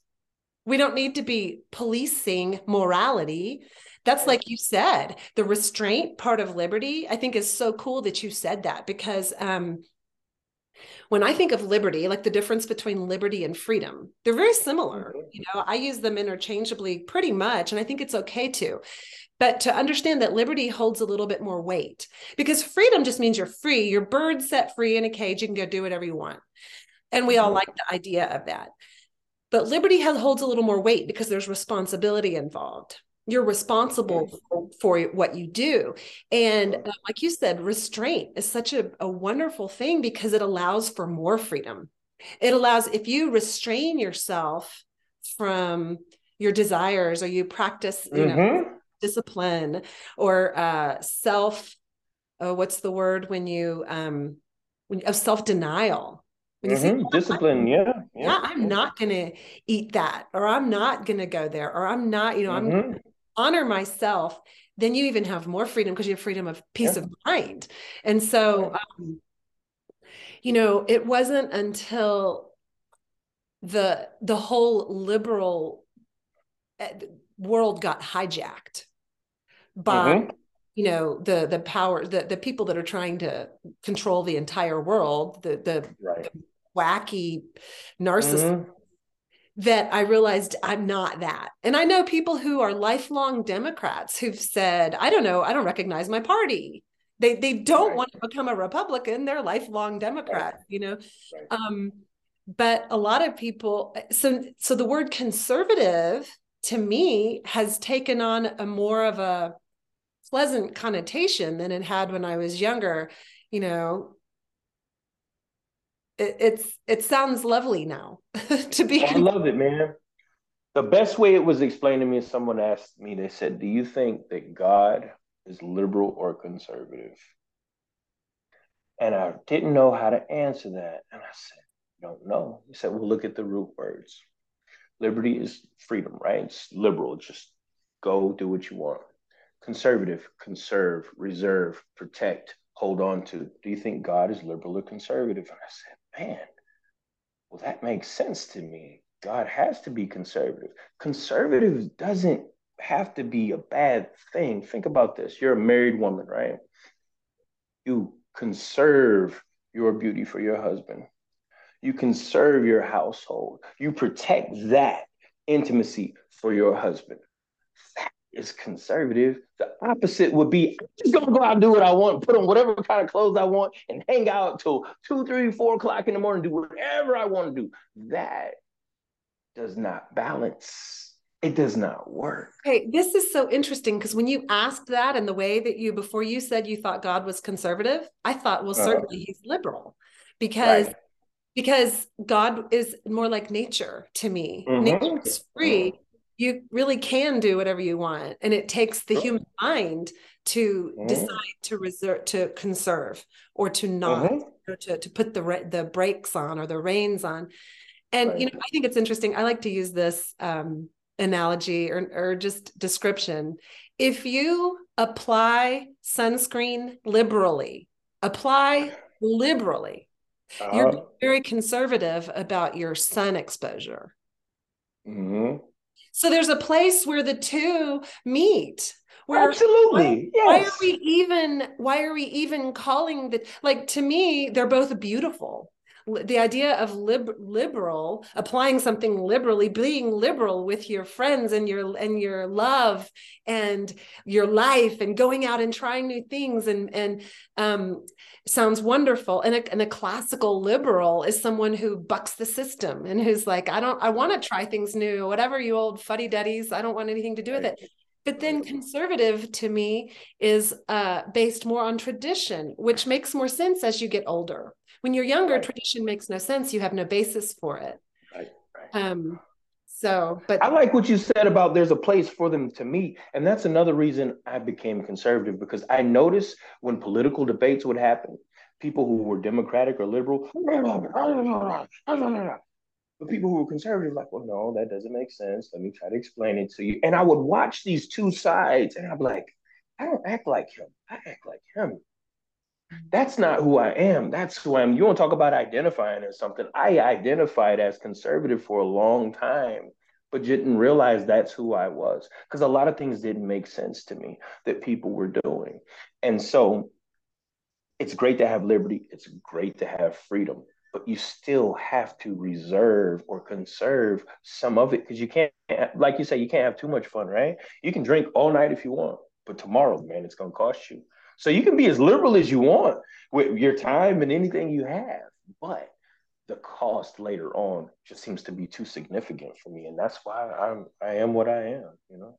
We don't need to be policing morality. That's like you said, the restraint part of liberty, I think is so cool that you said that because um, when I think of liberty, like the difference between liberty and freedom, they're very similar. Mm-hmm. You know, I use them interchangeably pretty much, and I think it's okay to. But to understand that liberty holds a little bit more weight because freedom just means you're free. You're bird set free in a cage. You can go do whatever you want. And we all mm-hmm. like the idea of that. But liberty has, holds a little more weight because there's responsibility involved you're responsible for, for, what you do and uh, like you said restraint is such a, a wonderful thing because it allows for more freedom it allows if you restrain yourself from your desires or you practice you mm-hmm. know discipline or uh self uh, what's the word when you um when of self-denial when you mm-hmm. say, discipline, yeah, yeah, yeah, I'm not gonna eat that, or I'm not gonna go there, or I'm not, you know, mm-hmm. I'm honor myself, then you even have more freedom because you have freedom of peace yeah. of mind. And so, um, you know, it wasn't until the the whole liberal eh, world got hijacked by mm-hmm. you know the the power the the people that are trying to control the entire world the the, right. the wacky narcissist mm-hmm that I realized I'm not that. And I know people who are lifelong Democrats who've said, I don't know, I don't recognize my party. They they don't right. want to become a Republican, they're lifelong Democrats, right. you know. Right. Um, but a lot of people so so the word conservative to me has taken on a more of a pleasant connotation than it had when I was younger. You know, it, it's it sounds lovely now to be. Oh, I love it, man. The best way it was explained to me is someone asked me. They said, "Do you think that God is liberal or conservative?" And I didn't know how to answer that, and I said, "Don't know." He said, "Well, look at the root words. Liberty is freedom, right? It's liberal. Just go do what you want. Conservative, conserve, reserve, protect, hold on to. Do you think God is liberal or conservative?" And I said, man, well, that makes sense to me. God has to be conservative. Conservative doesn't have to be a bad thing. Think about this. You're a married woman, right? You conserve your beauty for your husband. You conserve your household. You protect that intimacy for your husband. That is conservative. The opposite would be I'm just gonna go out and do what I want, put on whatever kind of clothes I want, and hang out till two, three, four o'clock in the morning, do whatever I want to do. That does not balance. It does not work. Okay, this is so interesting because when you asked that and the way that you before you said you thought God was conservative, I thought, well, uh-huh. certainly uh, he's liberal because right. because God is more like nature to me. Mm-hmm. Nature is free. You really can do whatever you want and it takes the human mind to mm-hmm. decide to reserve to conserve or to not mm-hmm. or to, to put the the brakes on or the reins on and right. you know i think it's interesting i like to use this um, analogy or, or just description if you apply sunscreen liberally. Apply liberally. Uh, You're uh-huh. very conservative about your sun exposure. Mm-hmm. So there's a place where the two meet. Where, Absolutely. Why, yes. why are we even why are we even calling the like to me they're both beautiful the idea of lib- liberal applying something liberally being liberal with your friends and your and your love and your life and going out and trying new things and and um, sounds wonderful. And a, and a classical liberal is someone who bucks the system and who's like i don't i want to try things new whatever you old fuddy-duddies i don't want anything to do with it. But then conservative to me is uh, based more on tradition, which makes more sense as you get older. When you're younger, right. tradition makes no sense. You have no basis for it. Right. right. Um, so, but I like what you said about there's a place for them to meet. And that's another reason I became conservative because I noticed when political debates would happen, people who were Democratic or liberal, but people who were conservative, like, well, no, that doesn't make sense. Let me try to explain it to you. And I would watch these two sides and I'm like, I don't act like him. I act like him. That's not who I am. That's who I am. You want to talk about identifying as something. I identified as conservative for a long time, but didn't realize that's who I was because a lot of things didn't make sense to me that people were doing. And so it's great to have liberty. It's great to have freedom but you still have to reserve or conserve some of it because you can't, like you say, you can't have too much fun, right? You can drink all night if you want, but tomorrow, man, it's going to cost you. So you can be as liberal as you want with your time and anything you have, but the cost later on just seems to be too significant for me, and that's why I'm I am what I am, you know.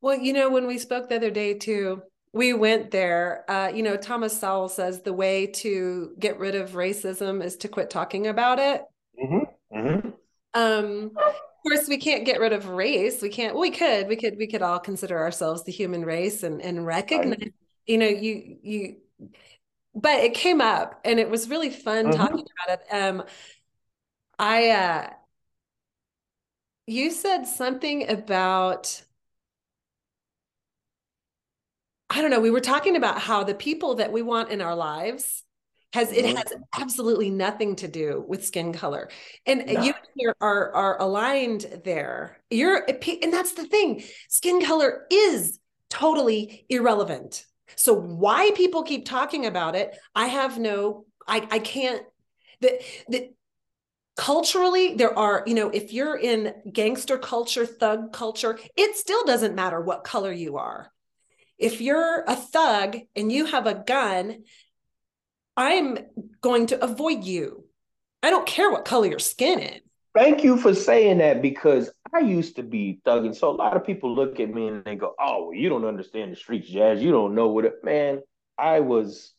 Well, you know, when we spoke the other day too, we went there. Uh, you know, Thomas Sowell says the way to get rid of racism is to quit talking about it. Mm-hmm. Mm-hmm. Um, of course, we can't get rid of race. We can't. We could. We could. We could all consider ourselves the human race and and recognize. You know, you you. But it came up, and it was really fun mm-hmm. talking about it. Um, I. uh You said something about I don't know, we were talking about how the people that we want in our lives has it mm-hmm. has absolutely nothing to do with skin color. And no. you are are aligned there. You're and that's the thing. Skin color is totally irrelevant. So why people keep talking about it, I have no I I can't the the culturally there are you know if you're in gangster culture thug culture it still doesn't matter what color you are if you're a thug and you have a gun, I'm going to avoid you. I don't care what color your skin is. Thank you for saying that because I used to be thugging. So a lot of people look at me and they go, "Oh, well, you don't understand the streets, Jaz. You don't know what it." Man, I was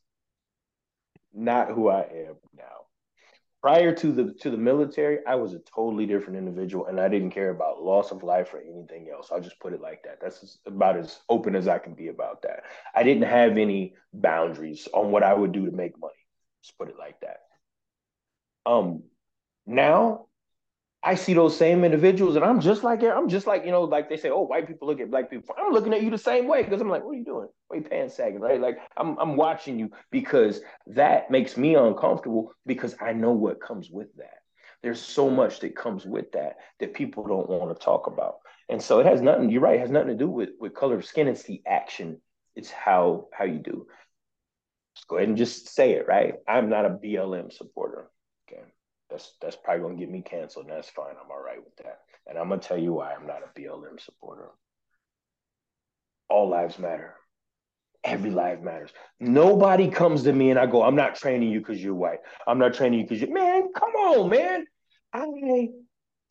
not who I am now prior to the to the military, I was a totally different individual, and I didn't care about loss of life or anything else. I'll just put it like that. That's about as open as I can be about that. I didn't have any boundaries on what I would do to make money. Just put it like that. Um, now I see those same individuals, and I'm just like I'm just like you know, like they say, oh, white people look at black people. I'm looking at you the same way because I'm like, what are you doing? Why are you pants sagging, right? Like I'm I'm watching you because that makes me uncomfortable because I know what comes with that. There's so much that comes with that that people don't want to talk about, and so it has nothing. You're right, it has nothing to do with with color of skin. It's the action. It's how how you do. Just go ahead and just say it, right? I'm not a BLM supporter. That's that's probably gonna get me canceled, and that's fine. I'm all right with that. And I'm gonna tell you why I'm not a BLM supporter. All lives matter. Every life matters. Nobody comes to me and I go, I'm not training you because you're white. I'm not training you because you man, come on, man. I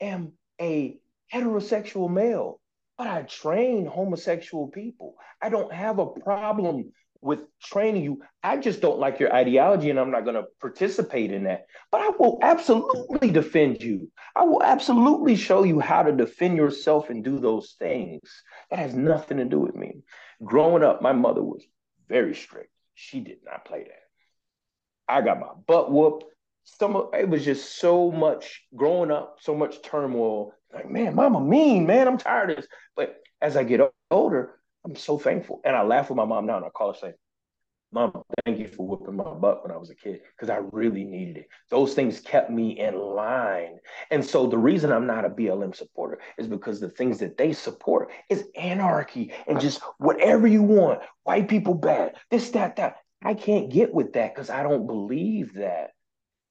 am a heterosexual male, but I train homosexual people. I don't have a problem with training you. I just don't like your ideology and I'm not going to participate in that. But I will absolutely defend you. I will absolutely show you how to defend yourself and do those things. That has nothing to do with me. Growing up, my mother was very strict. She did not play that. I got my butt whooped. Some of, it was just so much growing up, so much turmoil. Like, man, mama mean, man, I'm tired of this. But as I get older, I'm so thankful. And I laugh with my mom now and I call her saying, Mom, thank you for whipping my butt when I was a kid because I really needed it. Those things kept me in line. And so the reason I'm not a BLM supporter is because the things that they support is anarchy and just whatever you want, white people bad, this, that, that. I can't get with that because I don't believe that.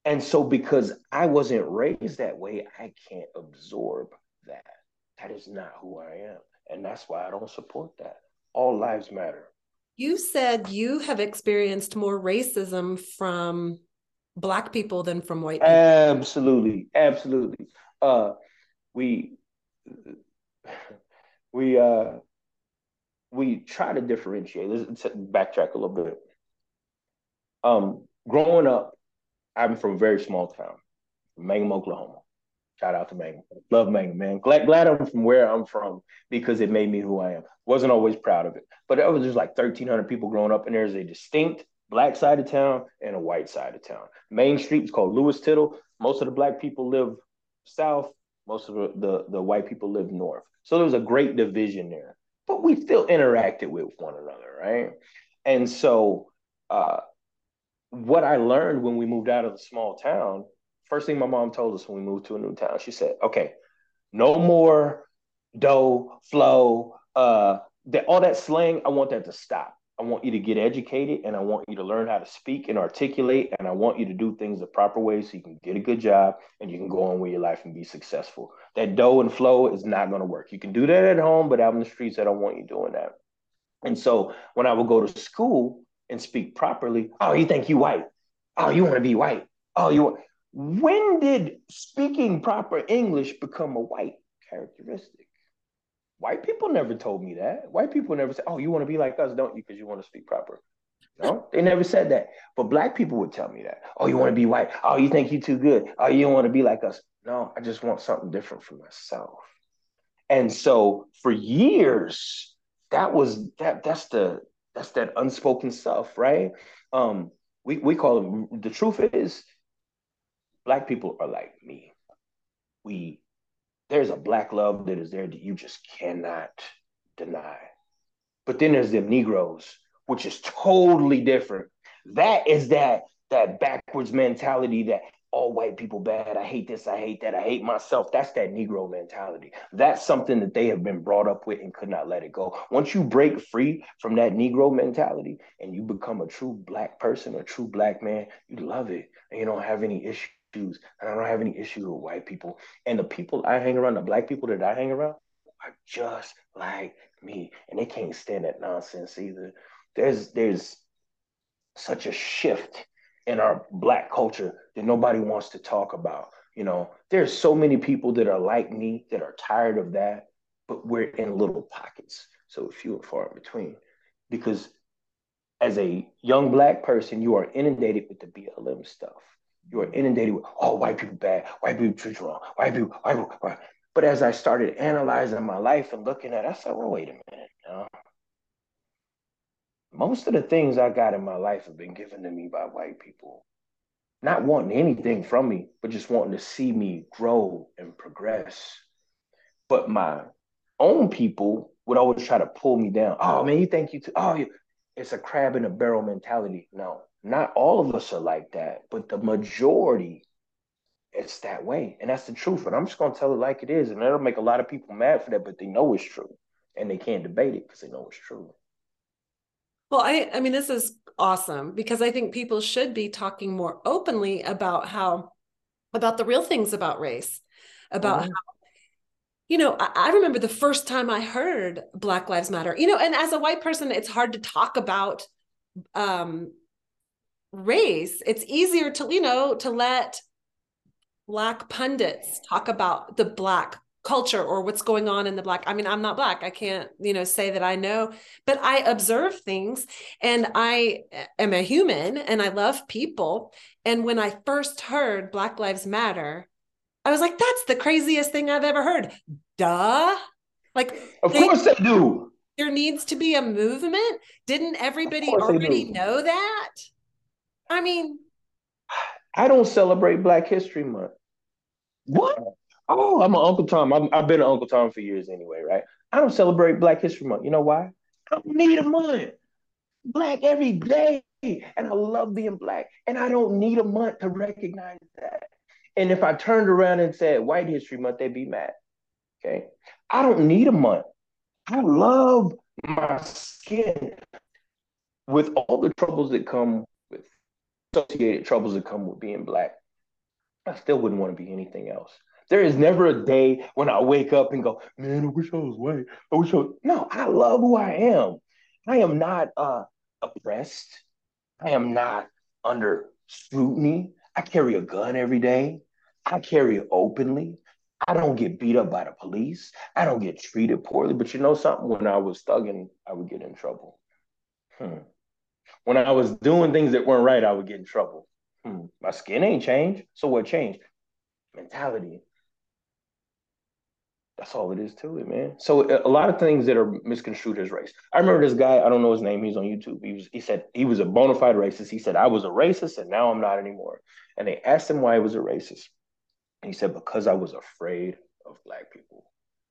And so because I wasn't raised that way, I can't absorb that. That is not who I am. And that's why I don't support that. All lives matter. You said you have experienced more racism from black people than from white people. Absolutely, absolutely. Uh, we we uh, we try to differentiate. Let's backtrack a little bit. Um, growing up, I'm from a very small town, Mangum, Oklahoma. Shout out to Mangum. Love Mangum, man. Glad, glad I'm from where I'm from because it made me who I am. Wasn't always proud of it, but it was just like 1,300 people growing up, and there's a distinct black side of town and a white side of town. Main Street is called Lewis Tittle. Most of the black people live south. Most of the, the, the white people live north. So there was a great division there, but we still interacted with one another, right? And so, uh, what I learned when we moved out of the small town first thing my mom told us when we moved to a new town, she said, okay, no more dough, flow, uh, that all that slang, I want that to stop. I want you to get educated and I want you to learn how to speak and articulate. And I want you to do things the proper way so you can get a good job and you can go on with your life and be successful. That dough and flow is not going to work. You can do that at home, but out in the streets, I don't want you doing that. And so when I would go to school and speak properly, oh, you think you white? Oh, you want to be white? Oh, you want when did speaking proper English become a white characteristic? White people never told me that. White people never said, "Oh, you want to be like us, don't you? Because you want to speak proper." No, they never said that. But black people would tell me that. Oh, you want to be white? Oh, you think you're too good? Oh, you don't want to be like us? No, I just want something different for myself. And so for years, that was that. That's the that's that unspoken stuff, right? Um, we we call it. The truth is, black people are like me. We there's a black love that is there that you just cannot deny. But then there's them Negroes, which is totally different. That is that that backwards mentality that all white people bad. I hate this. I hate that. I hate myself. That's that Negro mentality. That's something that they have been brought up with and could not let it go. Once you break free from that Negro mentality and you become a true black person, a true black man, you love it and you don't have any issues and I don't have any issue with white people. And the people I hang around, the black people that I hang around, are just like me, and they can't stand that nonsense either. There's there's such a shift in our black culture that nobody wants to talk about. You know, there's so many people that are like me that are tired of that, but we're in little pockets, so few and far in between. Because as a young black person, you are inundated with the BLM stuff you are inundated with, oh, white people bad, white people treat you wrong, white people, white people. But as I started analyzing my life and looking at it, I said, well, wait a minute. Most of the things I got in my life have been given to me by white people. Not wanting anything from me, but just wanting to see me grow and progress. But my own people would always try to pull me down. Oh man, you think you too? Oh, it's a crab in a barrel mentality. No, not all of us are like that, but the majority, it's that way. And that's the truth. And I'm just going to tell it like it is. And that'll make a lot of people mad for that, but they know it's true. And they can't debate it because they know it's true. Well, I, I mean, this is awesome because I think people should be talking more openly about how, about the real things about race, about mm-hmm. how you know, I, remember the first time I heard Black Lives Matter, you know, and as a white person, it's hard to talk about um, race it's easier to you know to let black pundits talk about the black culture or what's going on in the black i mean i'm not black i can't you know say that i know but i observe things and i eh, am a human and i love people. And when i first heard black lives matter i was like that's the craziest thing i've ever heard. Duh. Like of they, course they do. There needs to be a movement. Didn't everybody already know that I mean, I don't celebrate Black History Month. What? Oh, I'm an Uncle Tom. i have been an Uncle Tom for years anyway, right? I don't celebrate Black History Month. You know why? I don't need a month. Black every day. And I love being black. And I don't need a month to recognize that. And if I turned around and said White History Month, they'd be mad. Okay. I don't need a month. I love my skin with all the troubles that come with associated troubles that come with being black. I still wouldn't want to be anything else. There is never a day when I wake up and go, man, I wish I was white. I wish I was... No, I love who I am. I am not uh, oppressed. I am not under scrutiny. I carry a gun every day. I carry it openly. I don't get beat up by the police. I don't get treated poorly. But you know something? When I was thugging, I would get in trouble. Hmm. When I was doing things that weren't right, I would get in trouble. Hmm. My skin ain't changed. So what changed? Mentality. That's all it is to it, man. So a lot of things that are misconstrued as race. I remember this guy. I don't know his name. He's on YouTube. He was. He said he was a bona fide racist. He said I was a racist and now I'm not anymore. And they asked him why he was a racist. And he said because I was afraid of black people.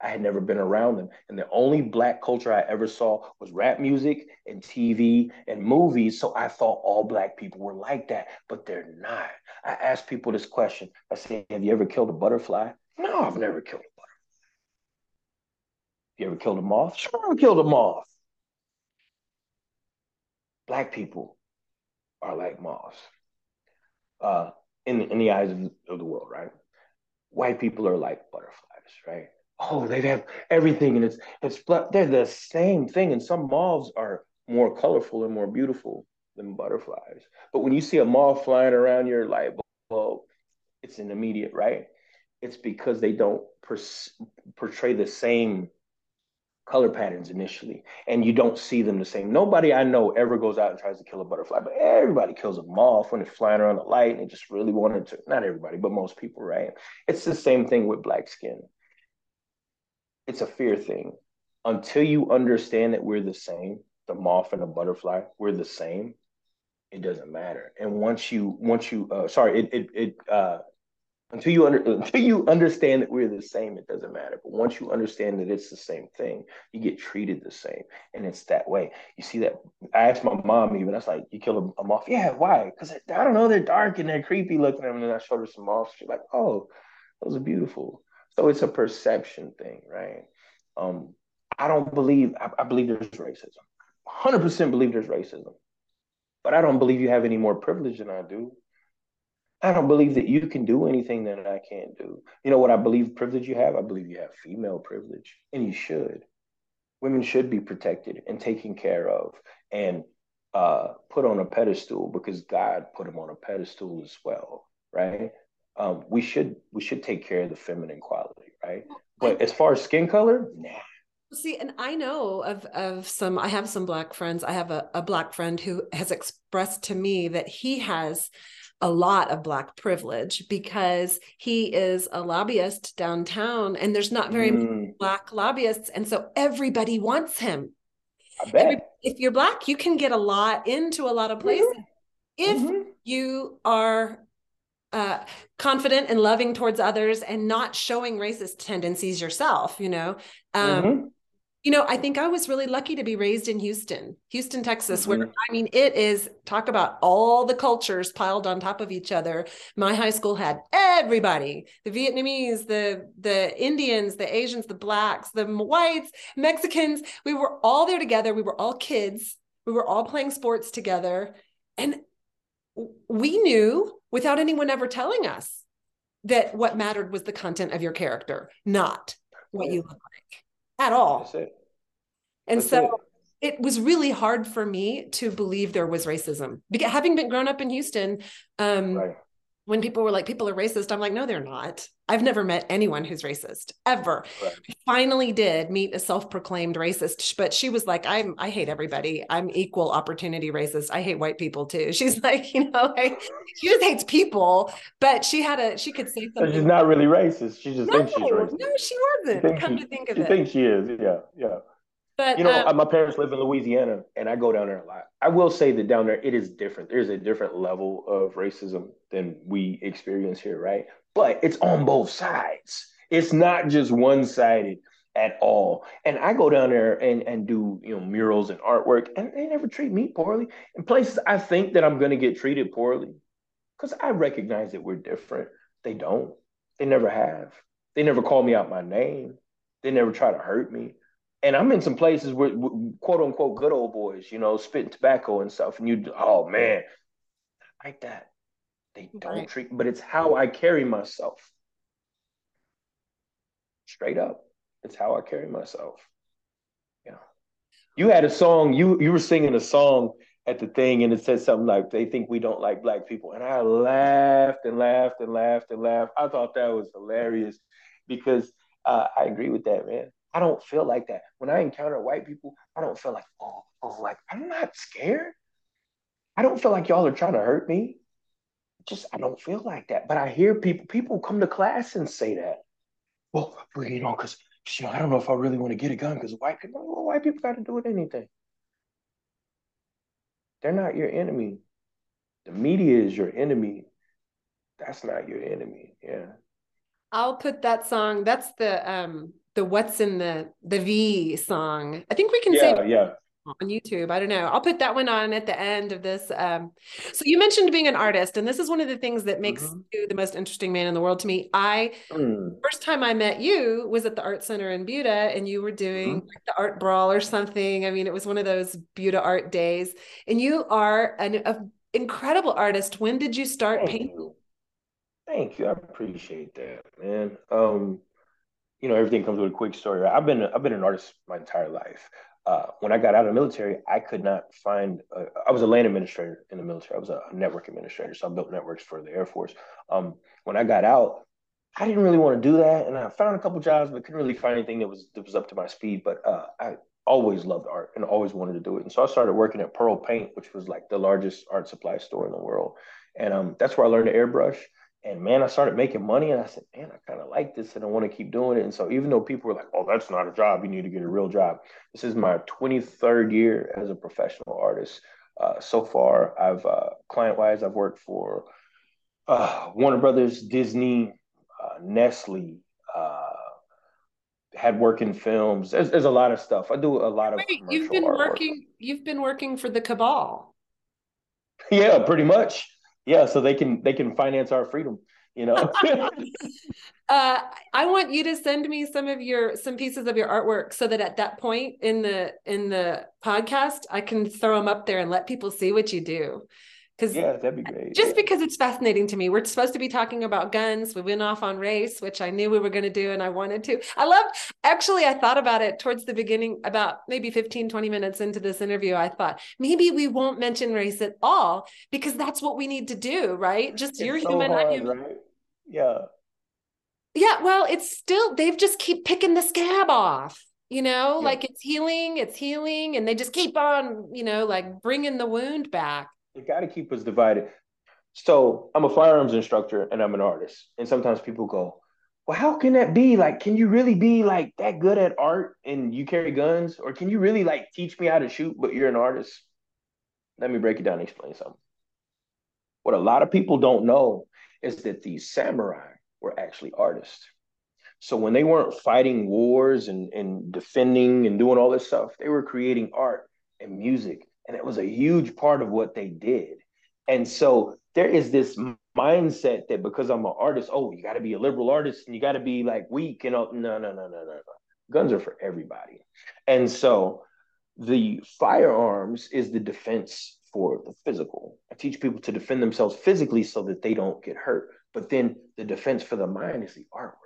I had never been around them. And the only black culture I ever saw was rap music and TV and movies. So I thought all black people were like that, but they're not. I asked people this question. I said, Have you ever killed a butterfly? No, I've never killed a butterfly. You ever killed a moth? Sure, I've killed a moth. Black people are like moths uh, in, in the eyes of, of the world, right? White people are like butterflies, right? Oh, they have everything and it's it's they're the same thing. And some moths are more colorful and more beautiful than butterflies. But when you see a moth flying around your light bulb, it's an immediate right. It's because they don't portray the same color patterns initially, and you don't see them the same. Nobody I know ever goes out and tries to kill a butterfly, but everybody kills a moth when it's flying around the light and they just really wanted to. Not everybody, but most people, right? It's the same thing with black skin it's a fear thing. Until you understand that we're the same, the moth and the butterfly, we're the same. It doesn't matter. And once you, once you, uh, sorry, it, it, it, uh, until you under, until you understand that we're the same, it doesn't matter. But once you understand that it's the same thing, you get treated the same, and it's that way. You see that? I asked my mom even. I was like, "You kill a, a moth? Yeah, why? Because I don't know, they're dark and they're creepy looking." And then I showed her some moths. She's like, "Oh, those are beautiful." So it's a perception thing, right? Um, I don't believe, I, I believe there's racism. 100% believe there's racism. But I don't believe you have any more privilege than I do. I don't believe that you can do anything that I can't do. You know what I believe privilege you have? I believe you have female privilege, and you should. Women should be protected and taken care of and uh, put on a pedestal because God put them on a pedestal as well, right? Um, we should we should take care of the feminine quality, right? But as far as skin color, nah. See, and I know of of some. I have some black friends. I have a, a black friend who has expressed to me that he has a lot of black privilege because he is a lobbyist downtown, and there's not very mm. many black lobbyists, and so everybody wants him. Every, if you're black, you can get a lot into a lot of places. Mm-hmm. If mm-hmm. you are uh, confident and loving towards others and not showing racist tendencies yourself you know? Um, mm-hmm. you know i think i was really lucky to be raised in houston houston texas mm-hmm. where i mean it is talk about all the cultures piled on top of each other. My high school had everybody the vietnamese the the indians the asians the blacks the whites mexicans. We were all there together. We were all kids. We were all playing sports together. And we knew without anyone ever telling us that what mattered was the content of your character, not what you look like at all. And That's so it. it. was really hard for me to believe there was racism. Because having been grown up in Houston, um, right when people were like, people are racist, I'm like, no, they're not. I've never met anyone who's racist ever. Right. I finally did meet a self-proclaimed racist, but she was like, I'm, I hate everybody. I'm equal opportunity racist. I hate white people too. She's like, you know, like, she just hates people, but she had a, she could say something. she's not really racist. She just no, thinks she's racist. No, she wasn't. She Come she, to think of she it. She thinks she is. Yeah. Yeah. But you know, um, my parents live in Louisiana, and I go down there a lot. I will say that down there it is different. There's a different level of racism than we experience here, right? But it's on both sides. It's not just one sided. at all. And I go down there and, and do, you know, murals and artwork and they never treat me poorly. In places I think that I'm going to get treated poorly because I recognize that we're different. They don't. They never have. They never call me out my name. They never try to hurt me. And I'm in some places where, quote unquote, good old boys, you know, spitting tobacco and stuff. And you, oh man, like that. They don't right. treat, but it's how I carry myself. Straight up. It's how I carry myself. Yeah. You had a song, you you were singing a song at the thing and it said something like they think we don't like black people. And I laughed and laughed and laughed and laughed. I thought that was hilarious because uh, I agree with that, man. I don't feel like that. When I encounter white people, I don't feel like, oh, oh, like I'm not scared. I don't feel like y'all are trying to hurt me. Just I don't feel like that. But I hear people, people come to class and say that. Well, you know, because you know, I don't know if I really want to get a gun because white people, well, white people got to do with anything. They're not your enemy. The media is your enemy. That's not your enemy. Yeah. I'll put that song. That's the um the what's in the the V song. I think we can yeah, say yeah on YouTube. I don't know. I'll put that one on at the end of this. Um, so you mentioned being an artist, and this is one of the things that makes mm-hmm. you the most interesting man in the world to me. I mm. first time I met you was at the Art Center in Buda, and you were doing mm-hmm. the art brawl or something. I mean, it was one of those Buda art days, and you are an incredible artist. When did you start Thank painting? You. Thank you. I appreciate that, man. Um, you know, everything comes with a quick story. I've been I've been an artist my entire life uh, when I got out of the military, I could not find. A, I was a LAN administrator in the military. I was a network administrator, so I built networks for the Air Force. Um, when I got out, I didn't really want to do that, and I found a couple jobs, but couldn't really find anything that was that was up to my speed. But uh, I always loved art and always wanted to do it, and so I started working at Pearl Paint, which was like the largest art supply store in the world, and um, that's where I learned to airbrush. And man, I started making money and I said, man, I kind of like this and I want to keep doing it. And so even though people were like, oh, that's not a job, you need to get a real job. This is my 23rd year as a professional artist. Uh, so far, I've uh, client wise, I've worked for uh, Warner Brothers, Disney, uh, Nestle, uh, had work in films. There's, there's, a lot of stuff. I do a lot of. Wait, you've been working. You've been working for the cabal. Yeah, pretty much yeah so they can they can finance our freedom you know? Uh, i want you to send me some of your some pieces of your artwork so that at that point in the in the podcast i can throw them up there and let people see what you do because yeah, that'd be great. Just yeah. because it's fascinating to me. We're supposed to be talking about guns. We went off on race, which I knew we were going to do and I wanted to. I love actually I thought about it towards the beginning about maybe 15 20 minutes into this interview. I thought maybe we won't mention race at all because that's what we need to do, right? Just it's you're so human, hard, I'm human. Right? Yeah. Yeah, well, it's still they've just keep picking the scab off you know yeah. like it's healing it's healing and they just keep on you know like bringing the wound back they got to keep us divided. So I'm a firearms instructor and I'm an artist. And sometimes people go, well, how can that be? Like, can you really be like that good at art and you carry guns? Or can you really like teach me how to shoot, but you're an artist? Let me break it down and explain something. What a lot of people don't know is that these samurai were actually artists. So when they weren't fighting wars and, and defending and doing all this stuff, they were creating art and music and it was a huge part of what they did. And so there is this mindset that because I'm an artist, oh, you got to be a liberal artist and you got to be like weak and all. No, no, no, no, no, no. Guns are for everybody. And so the firearms is the defense for the physical. I teach people to defend themselves physically so that they don't get hurt. But then the defense for the mind is the artwork.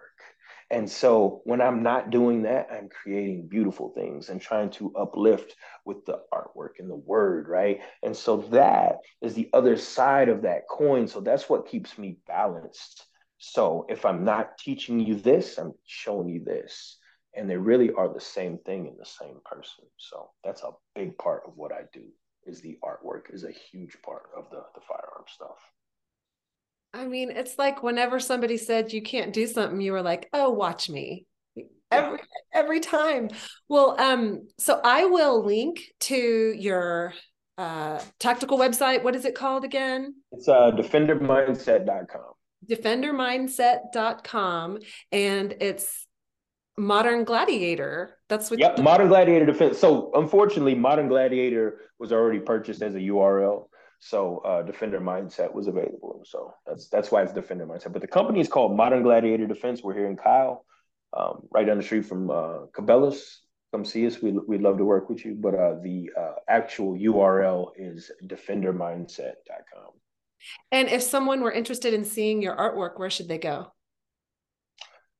And so when I'm not doing that, I'm creating beautiful things and trying to uplift with the artwork and the word, right? And so that is the other side of that coin. So that's what keeps me balanced. So if I'm not teaching you this, I'm showing you this. And they really are the same thing in the same person. So that's a big part of what I do is the artwork is a huge part of the, the firearm stuff. I mean, it's like whenever somebody said you can't do something, you were like, "Oh, watch me." Every every time. Well, um, so I will link to your uh tactical website. What is it called again? It's uh defendermindset.com. Defendermindset.com and it's Modern Gladiator. That's what. Yep, Modern Gladiator Defense. So unfortunately, Modern Gladiator was already purchased as a URL. So uh, Defender Mindset was available. So that's that's why it's Defender Mindset. But the company is called Modern Gladiator Defense. We're here in Kyle, um, right down the street from uh, Cabela's. Come see us. We, we'd love to work with you. But uh, the uh, actual URL is defendermindset.com. And if someone were interested in seeing your artwork, where should they go?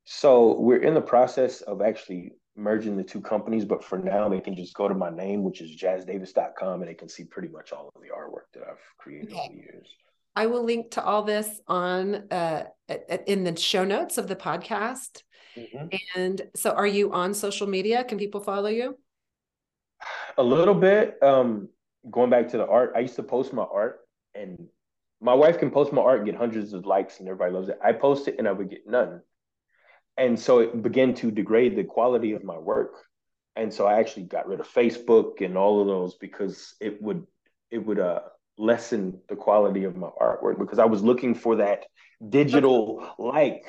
So we're in the process of actually merging the two companies, but for now they can just go to my name, which is jazdavis.com, and they can see pretty much all of the artwork that I've created okay. over the years. I will link to all this on uh, in the show notes of the podcast. Mm-hmm. And so, are you on social media? Can people follow you? A little bit. Um, going back to the art, I used to post my art, and my wife can post my art and get hundreds of likes, and everybody loves it. I post it, and I would get none and so it began to degrade the quality of my work. And so i actually got rid of facebook and all of those because it would it would uh lessen the quality of my artwork because i was looking for that digital like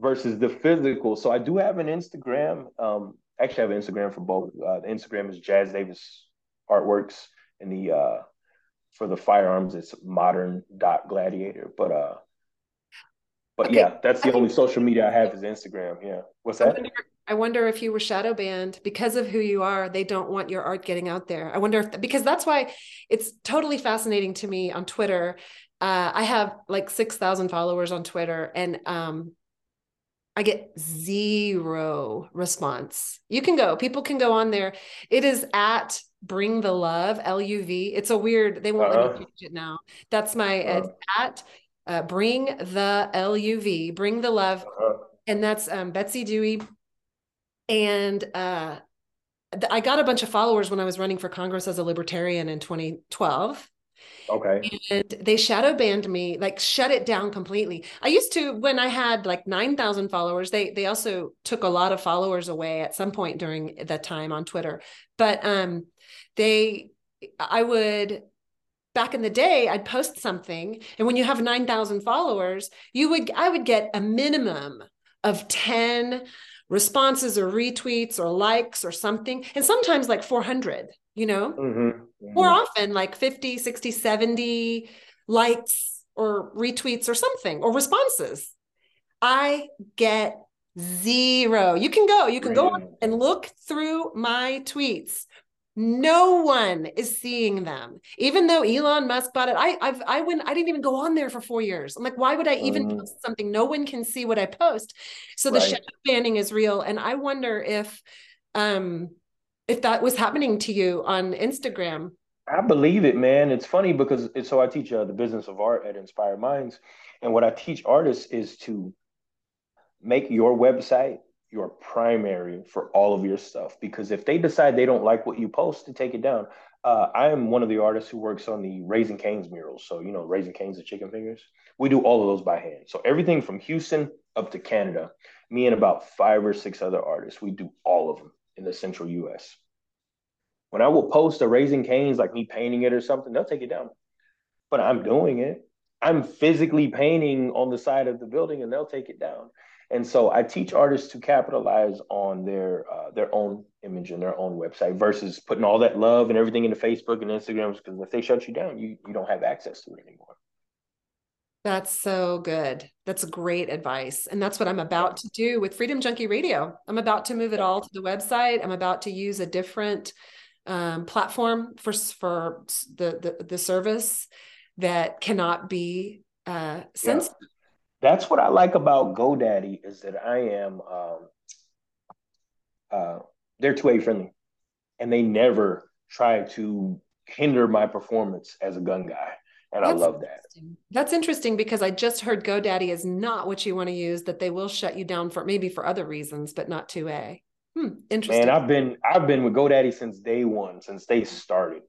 versus the physical. So i do have an instagram um actually I have an instagram for both uh, the instagram is jaz davis artworks and the uh for the firearms it's modern dot gladiator. But uh but okay. yeah, that's the only social media I have is Instagram. Yeah. What's that? I wonder, I wonder, if you were shadow banned because of who you are, they don't want your art getting out there. I wonder if, because that's why it's totally fascinating to me on Twitter. Uh, I have like 6,000 followers on Twitter and, um, I get zero response. You can go, people can go on there. It is at bring the love l-u-v it's a weird they won't uh-huh. let me uh-huh. change it now that's my uh-huh. at uh, bring the LUV, bring the love. Uh-huh. And that's um, Betsy Dewey. And uh, th- I got a bunch of followers when I was running for Congress as a libertarian in 2012. Okay. And they shadow banned me, like shut it down completely. I used to when I had like 9,000 followers, they they also took a lot of followers away at some point during that time on Twitter. But um they I would back in the day i'd post something and when you have 9000 followers you would i would get a minimum of 10 responses or retweets or likes or something and sometimes like 400 you know mm-hmm. Mm-hmm. more often like 50 60 70 likes or retweets or something or responses i get zero you can go you can go and look through my tweets no one is seeing them. Even though Elon Musk bought it, I I've I went I didn't even go on there for four years. I'm like, why would I even mm. post something? No one can see what I post. So the right. shadow banning is real. And I wonder if um if that was happening to you on Instagram. I believe it, man. It's funny because it's, so I teach uh, the business of art at Inspired Minds, and what I teach artists is to make your website your primary for all of your stuff. Because if they decide they don't like what you post to take it down. Uh, i am one of the artists who works on the Raising Cane's murals so you know Raising Cane's and chicken fingers we do all of those by hand. So everything from houston up to canada me and about five or six other artists we do all of them in the central us when i will post a Raising Cane's like me painting it or something they'll take it down. But i'm doing it. I'm physically painting on the side of the building and they'll take it down and so I teach artists to capitalize on their uh, their own image and their own website versus putting all that love and everything into Facebook and Instagram. Because if they shut you down, you you don't have access to it anymore. That's so good. That's great advice. And that's what I'm about to do with Freedom Junkie Radio. I'm about to move it all to the website. I'm about to use a different um, platform for for the, the the service that cannot be uh, censored. Yeah that's what I like about GoDaddy is that I am um, uh, they're 2A friendly and they never try to hinder my performance as a gun guy. And That's I love that. That's interesting because I just heard GoDaddy is not what you want to use, that they will shut you down for maybe for other reasons, but not 2A. Hmm, interesting. And I've been I've been with GoDaddy since day one, since they started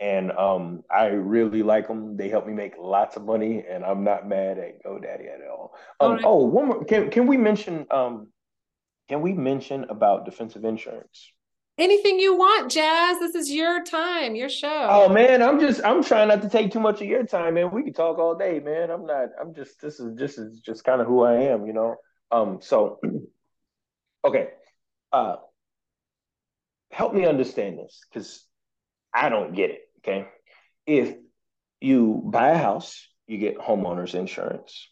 and um, I really like them. They help me make lots of money, and I'm not mad at GoDaddy at all. Um, all right. Oh, one more. Can can we mention? Um, can we mention about defensive insurance? Anything you want, Jaz. This is your time, your show. Oh man, I'm just I'm trying not to take too much of your time, man. We can talk all day, man. I'm not. I'm just. This is just is just kind of who I am, you know. Um. So, okay. uh, help me understand this because I don't get it. Okay. If you buy a house, you get homeowners insurance.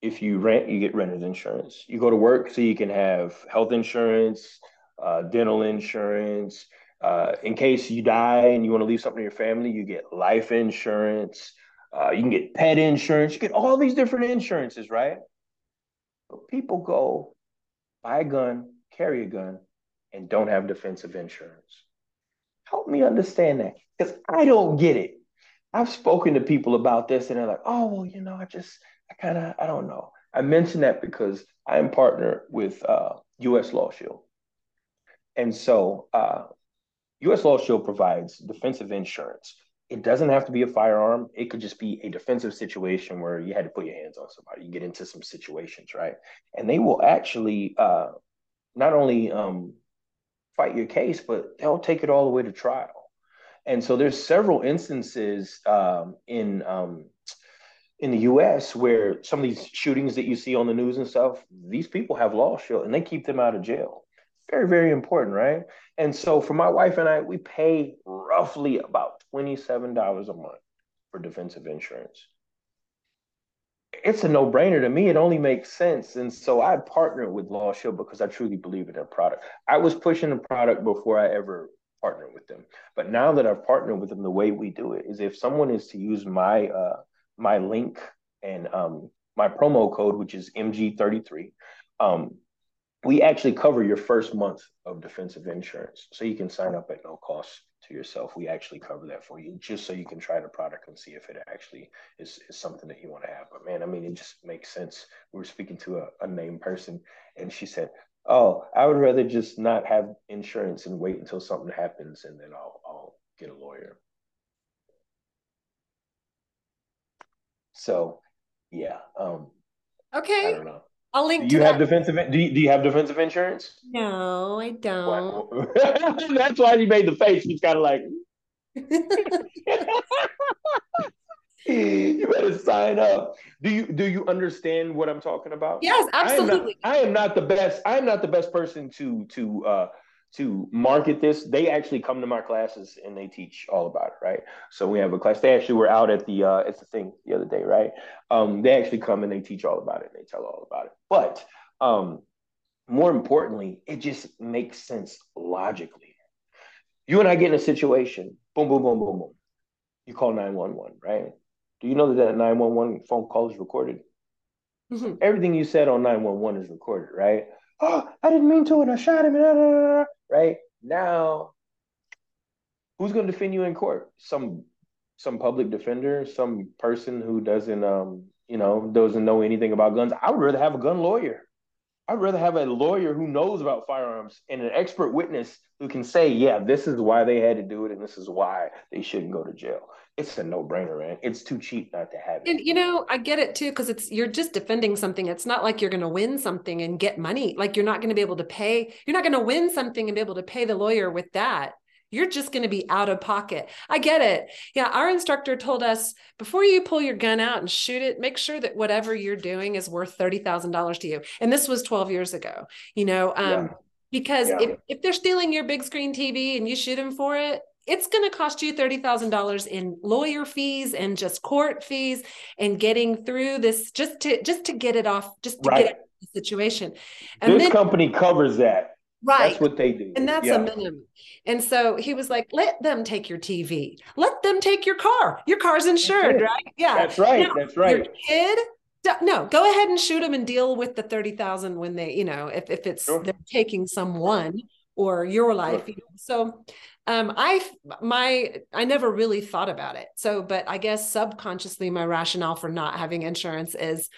If you rent, you get renter's insurance. You go to work so you can have health insurance, uh, dental insurance. Uh, in case you die and you want to leave something to your family, you get life insurance. Uh, you can get pet insurance. You get all these different insurances, right? But people go buy a gun, carry a gun, and don't have defensive insurance. Help me understand that because I don't get it. I've spoken to people about this and they're like, oh, well, you know, I just, I kind of, I don't know. I mention that because I am partner with uh, US Law Shield. And so uh, US Law Shield provides defensive insurance. It doesn't have to be a firearm. It could just be a defensive situation where you had to put your hands on somebody. You get into some situations, right? And they will actually uh, not only um, fight your case, but they'll take it all the way to trial. And so there's several instances um, in um, in the U.S. where some of these shootings that you see on the news and stuff, these people have law shield and they keep them out of jail. Very, very important, right? And so for my wife and I, we pay roughly about twenty-seven dollars a month for defensive insurance. It's a no-brainer to me. It only makes sense. And so I partnered with Law Shield because I truly believe in their product. I was pushing the product before I ever partnered with them. But now that I've partnered with them, the way we do it is if someone is to use my uh, my link and um, my promo code, which is MG33, um, we actually cover your first month of defensive insurance. So you can sign up at no cost to yourself. We actually cover that for you just so you can try the product and see if it actually is, is something that you want to have. But man, I mean, it just makes sense. We were speaking to a, a named person and she said, oh, I would rather just not have insurance and wait until something happens and then I'll I'll get a lawyer. So, yeah. Um, okay. I don't know. I'll link. Do you have that. defensive? Do you, do you have defensive insurance? No, I don't. That's why you made the face. He's kind of like. you better sign up. Do you do you understand what I'm talking about? Yes, absolutely. I am not, I am not the best. I am not the best person to to uh, to market this. They actually come to my classes and they teach all about it, right? So we have a class. They actually were out at the uh, it's the thing the other day, right? Um, they actually come and they teach all about it. And they tell all about it. But um, more importantly, it just makes sense logically. You and I get in a situation. Boom, boom, boom, boom, boom. You call nine one one, right? Do you know that that 911 phone call is recorded? Mm-hmm. Everything you said on 911 is recorded, right? Oh, I didn't mean to, and I shot him, right? Now, who's going to defend you in court? Some some public defender, some person who doesn't um, you know, doesn't know anything about guns. I would rather have a gun lawyer. I'd rather have a lawyer who knows about firearms and an expert witness who can say, yeah, this is why they had to do it and this is why they shouldn't go to jail. It's a no-brainer, man. It's too cheap not to have it. And you know, I get it too, because it's you're just defending something. It's not like you're gonna win something and get money. Like you're not gonna be able to pay, you're not gonna win something and be able to pay the lawyer with that you're just going to be out of pocket. I get it. Yeah, our instructor told us before you pull your gun out and shoot it, make sure that whatever you're doing is worth $30,000 to you. And this was 12 years ago, you know, um, yeah. because yeah. if, if they're stealing your big screen TV and you shoot them for it, it's going to cost you $30,000 in lawyer fees and just court fees and getting through this just to just to get it off just to right. get the situation. And this then, company covers that. Right. That's what they do. And that's yeah. a minimum. And so he was like, let them take your TV. Let them take your car. Your car's insured, right? Yeah. That's right. Now, that's right. Your kid, no, go ahead and shoot them and deal with the 30,000 when they, you know, if, if it's sure. they're taking someone or your life. Sure. You know? So um, I my I never really thought about it. So, but I guess subconsciously my rationale for not having insurance is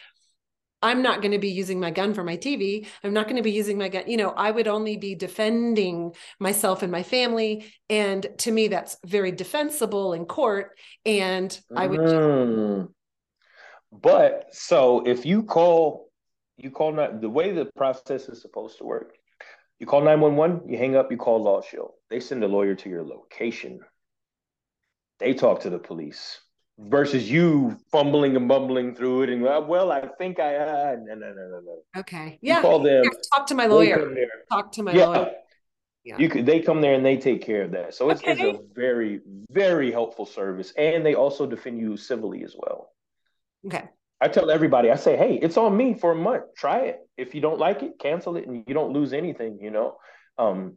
I'm not going to be using my gun for my TV. I'm not going to be using my gun. You know, I would only be defending myself and my family. And to me, that's very defensible in court. And I would. Mm. But so if you call, you call not the way the process is supposed to work. You call 911, you hang up, you call Law Shield. They send a lawyer to your location. They talk to the police versus you fumbling and bumbling through it and well, I think I uh, no no no no no. Okay. Yeah. Call them. Talk to my lawyer. Talk to my yeah. lawyer. Yeah. You could they come there and they take care of that. So it's, okay. it's a very, very helpful service. And they also defend you civilly as well. Okay. I tell everybody, I say, hey, it's on me for a month. Try it. If you don't like it, cancel it and you don't lose anything, you know. Um,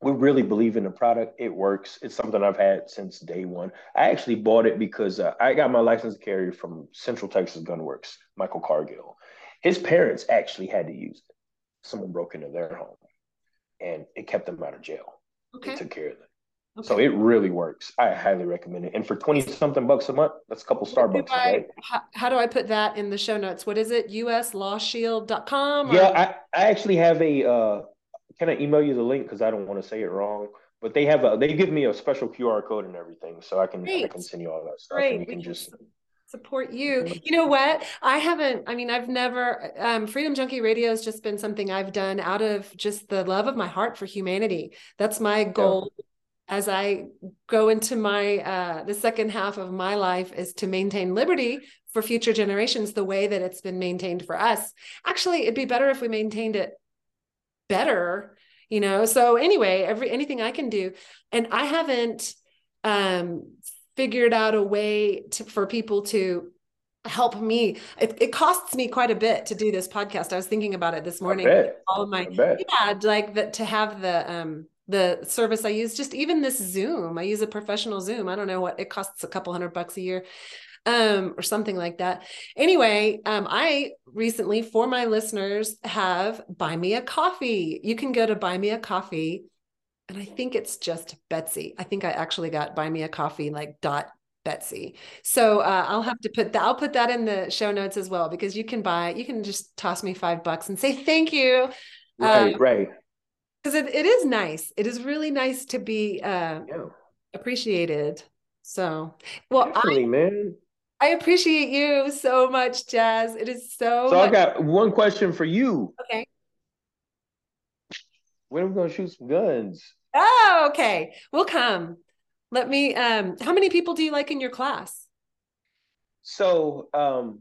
we really believe in the product. It works. It's something I've had since day one. I actually bought it because uh, I got my license carrier from Central Texas Gunworks, Michael Cargill. His parents actually had to use it. Someone broke into their home and it kept them out of jail. Okay. It took care of them. Okay. So it really works. I highly recommend it. And for 20 something bucks a month, that's a couple Starbucks. I, right? how, how, do I put that in the show notes? What is it? uslawshield.com? Or? Yeah, I, I actually have a, uh, can I email you the link? Cause I don't want to say it wrong, but they have a, they give me a special QR code and everything. So I can, I can send you all that stuff Great. and you can just support you. You know what? I haven't, I mean, I've never, um, Freedom Junkie Radio has just been something I've done out of just the love of my heart for humanity. That's my goal. Yeah. As I go into my uh, the second half of my life is to maintain liberty for future generations the way that it's been maintained for us. Actually, it'd be better if we maintained it better, you know. So anyway, every anything I can do, and I haven't um figured out a way to, for people to help me. It, it, costs me quite a bit to do this podcast. I was thinking about it this morning. All of my yeah, like that to have the um the service I use, just even this Zoom. I use a professional Zoom. I don't know what it costs a couple hundred bucks a year um or something like that anyway um i recently for my listeners have buy me a coffee you can go to buy me a coffee and I think it's just Betsy. I think I actually got buy me a coffee like dot Betsy. So uh, I'll have to put that. I'll put that in the show notes as well because you can buy. You can just toss me five bucks and say thank you. Right, um, right. Because it, it is nice. It is really nice to be uh, yeah. appreciated. So, well, Definitely, I, man. I appreciate you so much, Jaz. It is so. So much- I got one question for you. Okay. When are we gonna shoot some guns? Oh, okay. We'll come. Let me um how many people do you like in your class? So um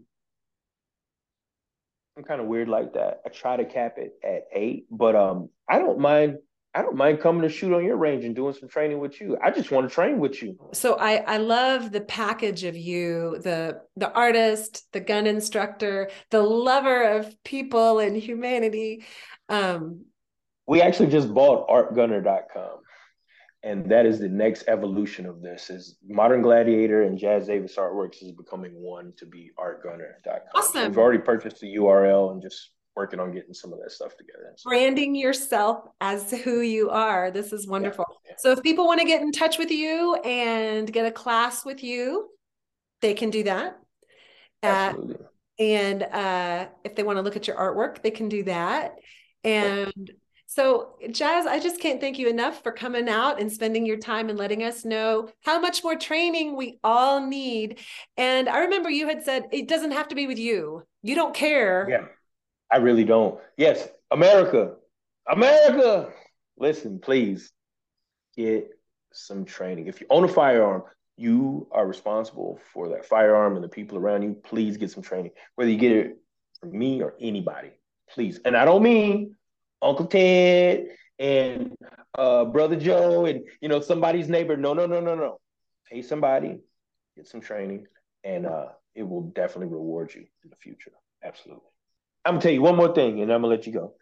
I'm kind of weird like that. I try to cap it at eight, but um I don't mind I don't mind coming to shoot on your range and doing some training with you. I just want to train with you. So I I love the package of you, the the artist, the gun instructor, the lover of people and humanity. Um we actually just bought artgunner.com and that is the next evolution of this is modern gladiator and jaz davis artworks is becoming one to be artgunner.com awesome. We've already purchased the url and just working on getting some of that stuff together. So, branding yourself as who you are. This is wonderful. Yeah, so if people want to get in touch with you and get a class with you they can do that. Absolutely. Uh, and uh, if they want to look at your artwork they can do that. And so, Jaz, I just can't thank you enough for coming out and spending your time and letting us know how much more training we all need. And I remember you had said it doesn't have to be with you. You don't care. Yeah, I really don't. Yes, America, America, listen, please get some training. If you own a firearm, you are responsible for that firearm and the people around you. Please get some training, whether you get it from me or anybody. Please. And I don't mean Uncle Ted and uh, Brother Joe and you know somebody's neighbor. No, no, no, no, no. Pay somebody, get some training, and uh, it will definitely reward you in the future. Absolutely. I'm gonna tell you one more thing, and I'm gonna let you go.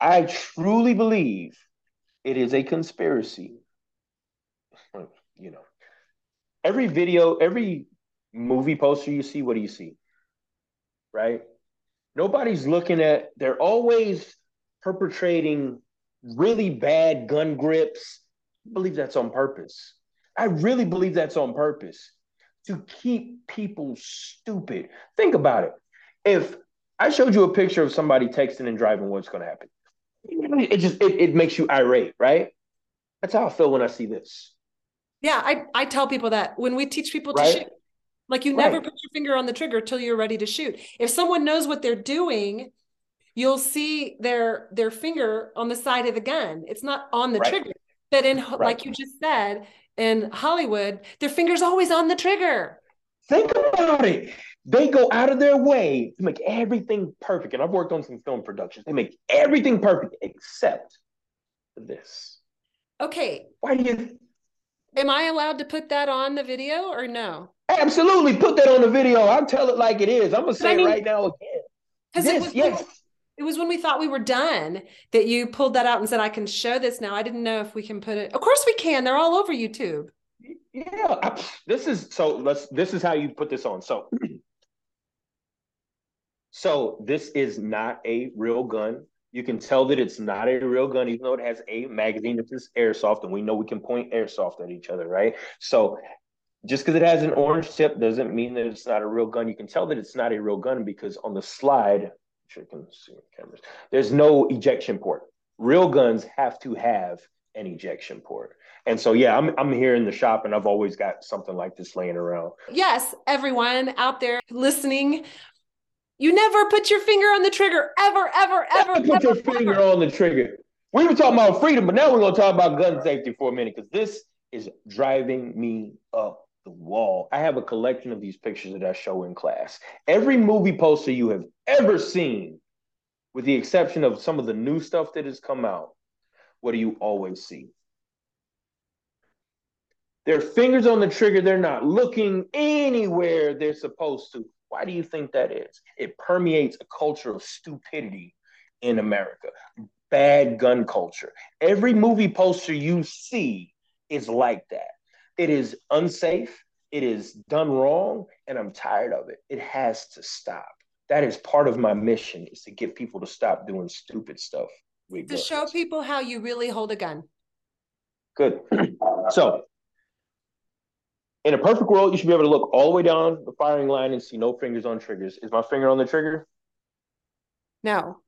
I truly believe it is a conspiracy. You know, every video, every movie poster you see, what do you see? Right? Nobody's looking at, they're always perpetrating really bad gun grips. I believe that's on purpose. I really believe that's on purpose to keep people stupid. Think about it. If I showed you a picture of somebody texting and driving, what's going to happen? It just it, it makes you irate, right? That's how I feel when I see this. Yeah, I, I tell people that when we teach people to shoot, like you never put your finger on the trigger till you're ready to shoot. If someone knows what they're doing you'll see their their finger on the side of the gun. It's not on the right. trigger. But in right. like you just said, in Hollywood, their finger's always on the trigger. Think about it. They go out of their way to make everything perfect. And I've worked on some film productions. They make everything perfect except this. Okay. Why do you Am I allowed to put that on the video or no? Absolutely, put that on the video. I'll tell it like it is. I'm gonna say I mean, it right now again. Because yes, it was yes. It was when we thought we were done that you pulled that out and said, "I can show this now." I didn't know if we can put it. Of course, we can. They're all over YouTube. Yeah, I, this is so. Let's. This is how you put this on. So, so this is not a real gun. You can tell that it's not a real gun, even though it has a magazine. It's just airsoft, and we know we can point airsoft at each other, right? So just because it has an orange tip doesn't mean that it's not a real gun. You can tell that it's not a real gun because on the slide, sure you can see cameras, there's no ejection port. Real guns have to have an ejection port. And so, yeah, I'm, I'm here in the shop and I've always got something like this laying around. Yes, everyone out there listening, you never put your finger on the trigger, ever, ever, ever. Never put your finger on the trigger. We were talking about freedom, but now we're going to talk about gun safety for a minute because this is driving me up the wall. I have a collection of these pictures that I show in class. Every movie poster you have ever seen, with the exception of some of the new stuff that has come out, what do you always see? Their fingers on the trigger, they're not looking anywhere they're supposed to. Why do you think that is? It permeates a culture of stupidity in America, bad gun culture. Every movie poster you see is like that. It is unsafe. It is done wrong, and I'm tired of it. It has to stop. That is part of my mission is to get people to stop doing stupid stuff. To show people how you really hold a gun. Good. so, in a perfect world, you should be able to look all the way down the firing line and see no fingers on triggers. Is my finger on the trigger? No.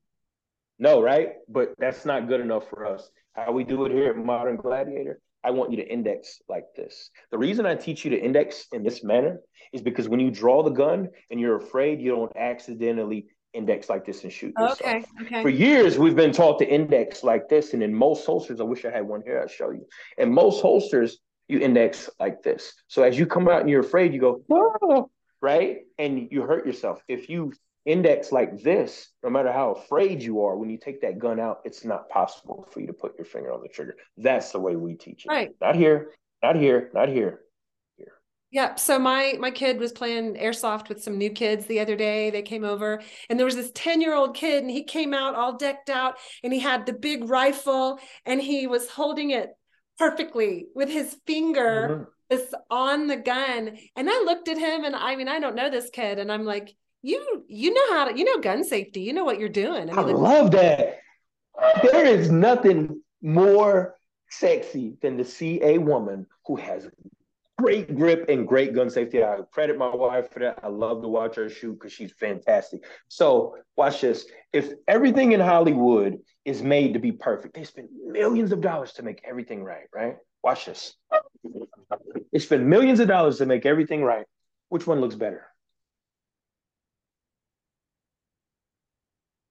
No, right? But that's not good enough for us. How we do it here at Modern Gladiator I want you to index like this. The reason I teach you to index in this manner is because when you draw the gun and you're afraid you don't accidentally index like this and shoot yourself. Okay, okay. For years, we've been taught to index like this. And in most holsters, I wish I had one here, I'd show you. In most holsters, you index like this. So as you come out and you're afraid, you go, right? And you hurt yourself. If you index like this, no matter how afraid you are, when you take that gun out, it's not possible for you to put your finger on the trigger. That's the way we teach it. Right. Not here, not here, not here. Here. Yeah. So my my kid was playing airsoft with some new kids the other day. They came over and there was this 10-year-old kid and he came out all decked out and he had the big rifle and he was holding it perfectly with his finger mm-hmm. on the gun. And I looked at him and I mean, I don't know this kid. And I'm like, you you know how to you know gun safety. You know what you're doing. I, mean, I love that. There is nothing more sexy than to see a woman who has great grip and great gun safety. I credit my wife for that. I love to watch her shoot because she's fantastic. So watch this. If everything in hollywood is made to be perfect they spend millions of dollars to make everything right right? Watch this. They spend millions of dollars to make everything right. Which one looks better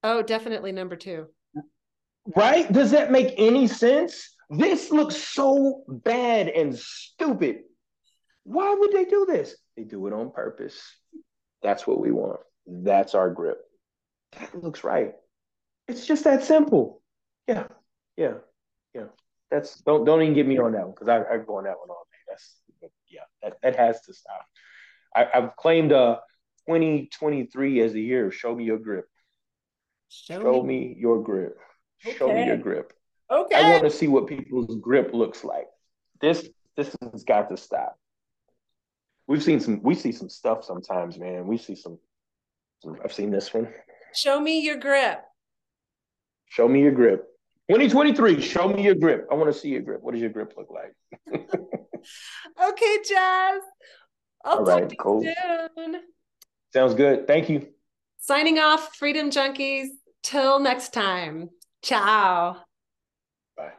Oh, definitely number two. Right? Does that make any sense? This looks so bad and stupid. Why would they do this? They do it on purpose. That's what we want. That's our grip. That looks right. It's just that simple. Yeah, yeah, yeah. That's don't don't even get me on that one because I I go on that one all day. That's yeah, that, that has to stop. I, have claimed uh 2023 as the year. Show me your grip. Show, Show me. me. your grip. Okay. Show me your grip. Okay. I want to see what people's grip looks like. This this has got to stop. We've seen some we see some stuff sometimes, man. We see some, some I've seen this one. Show me your grip. Show me your grip. 2023, show me your grip. I want to see your grip. What does your grip look like? okay, Jaz. I'll All right, cool. soon. Sounds good. Thank you. Signing off, Freedom Junkies. Till next time. Ciao. Bye.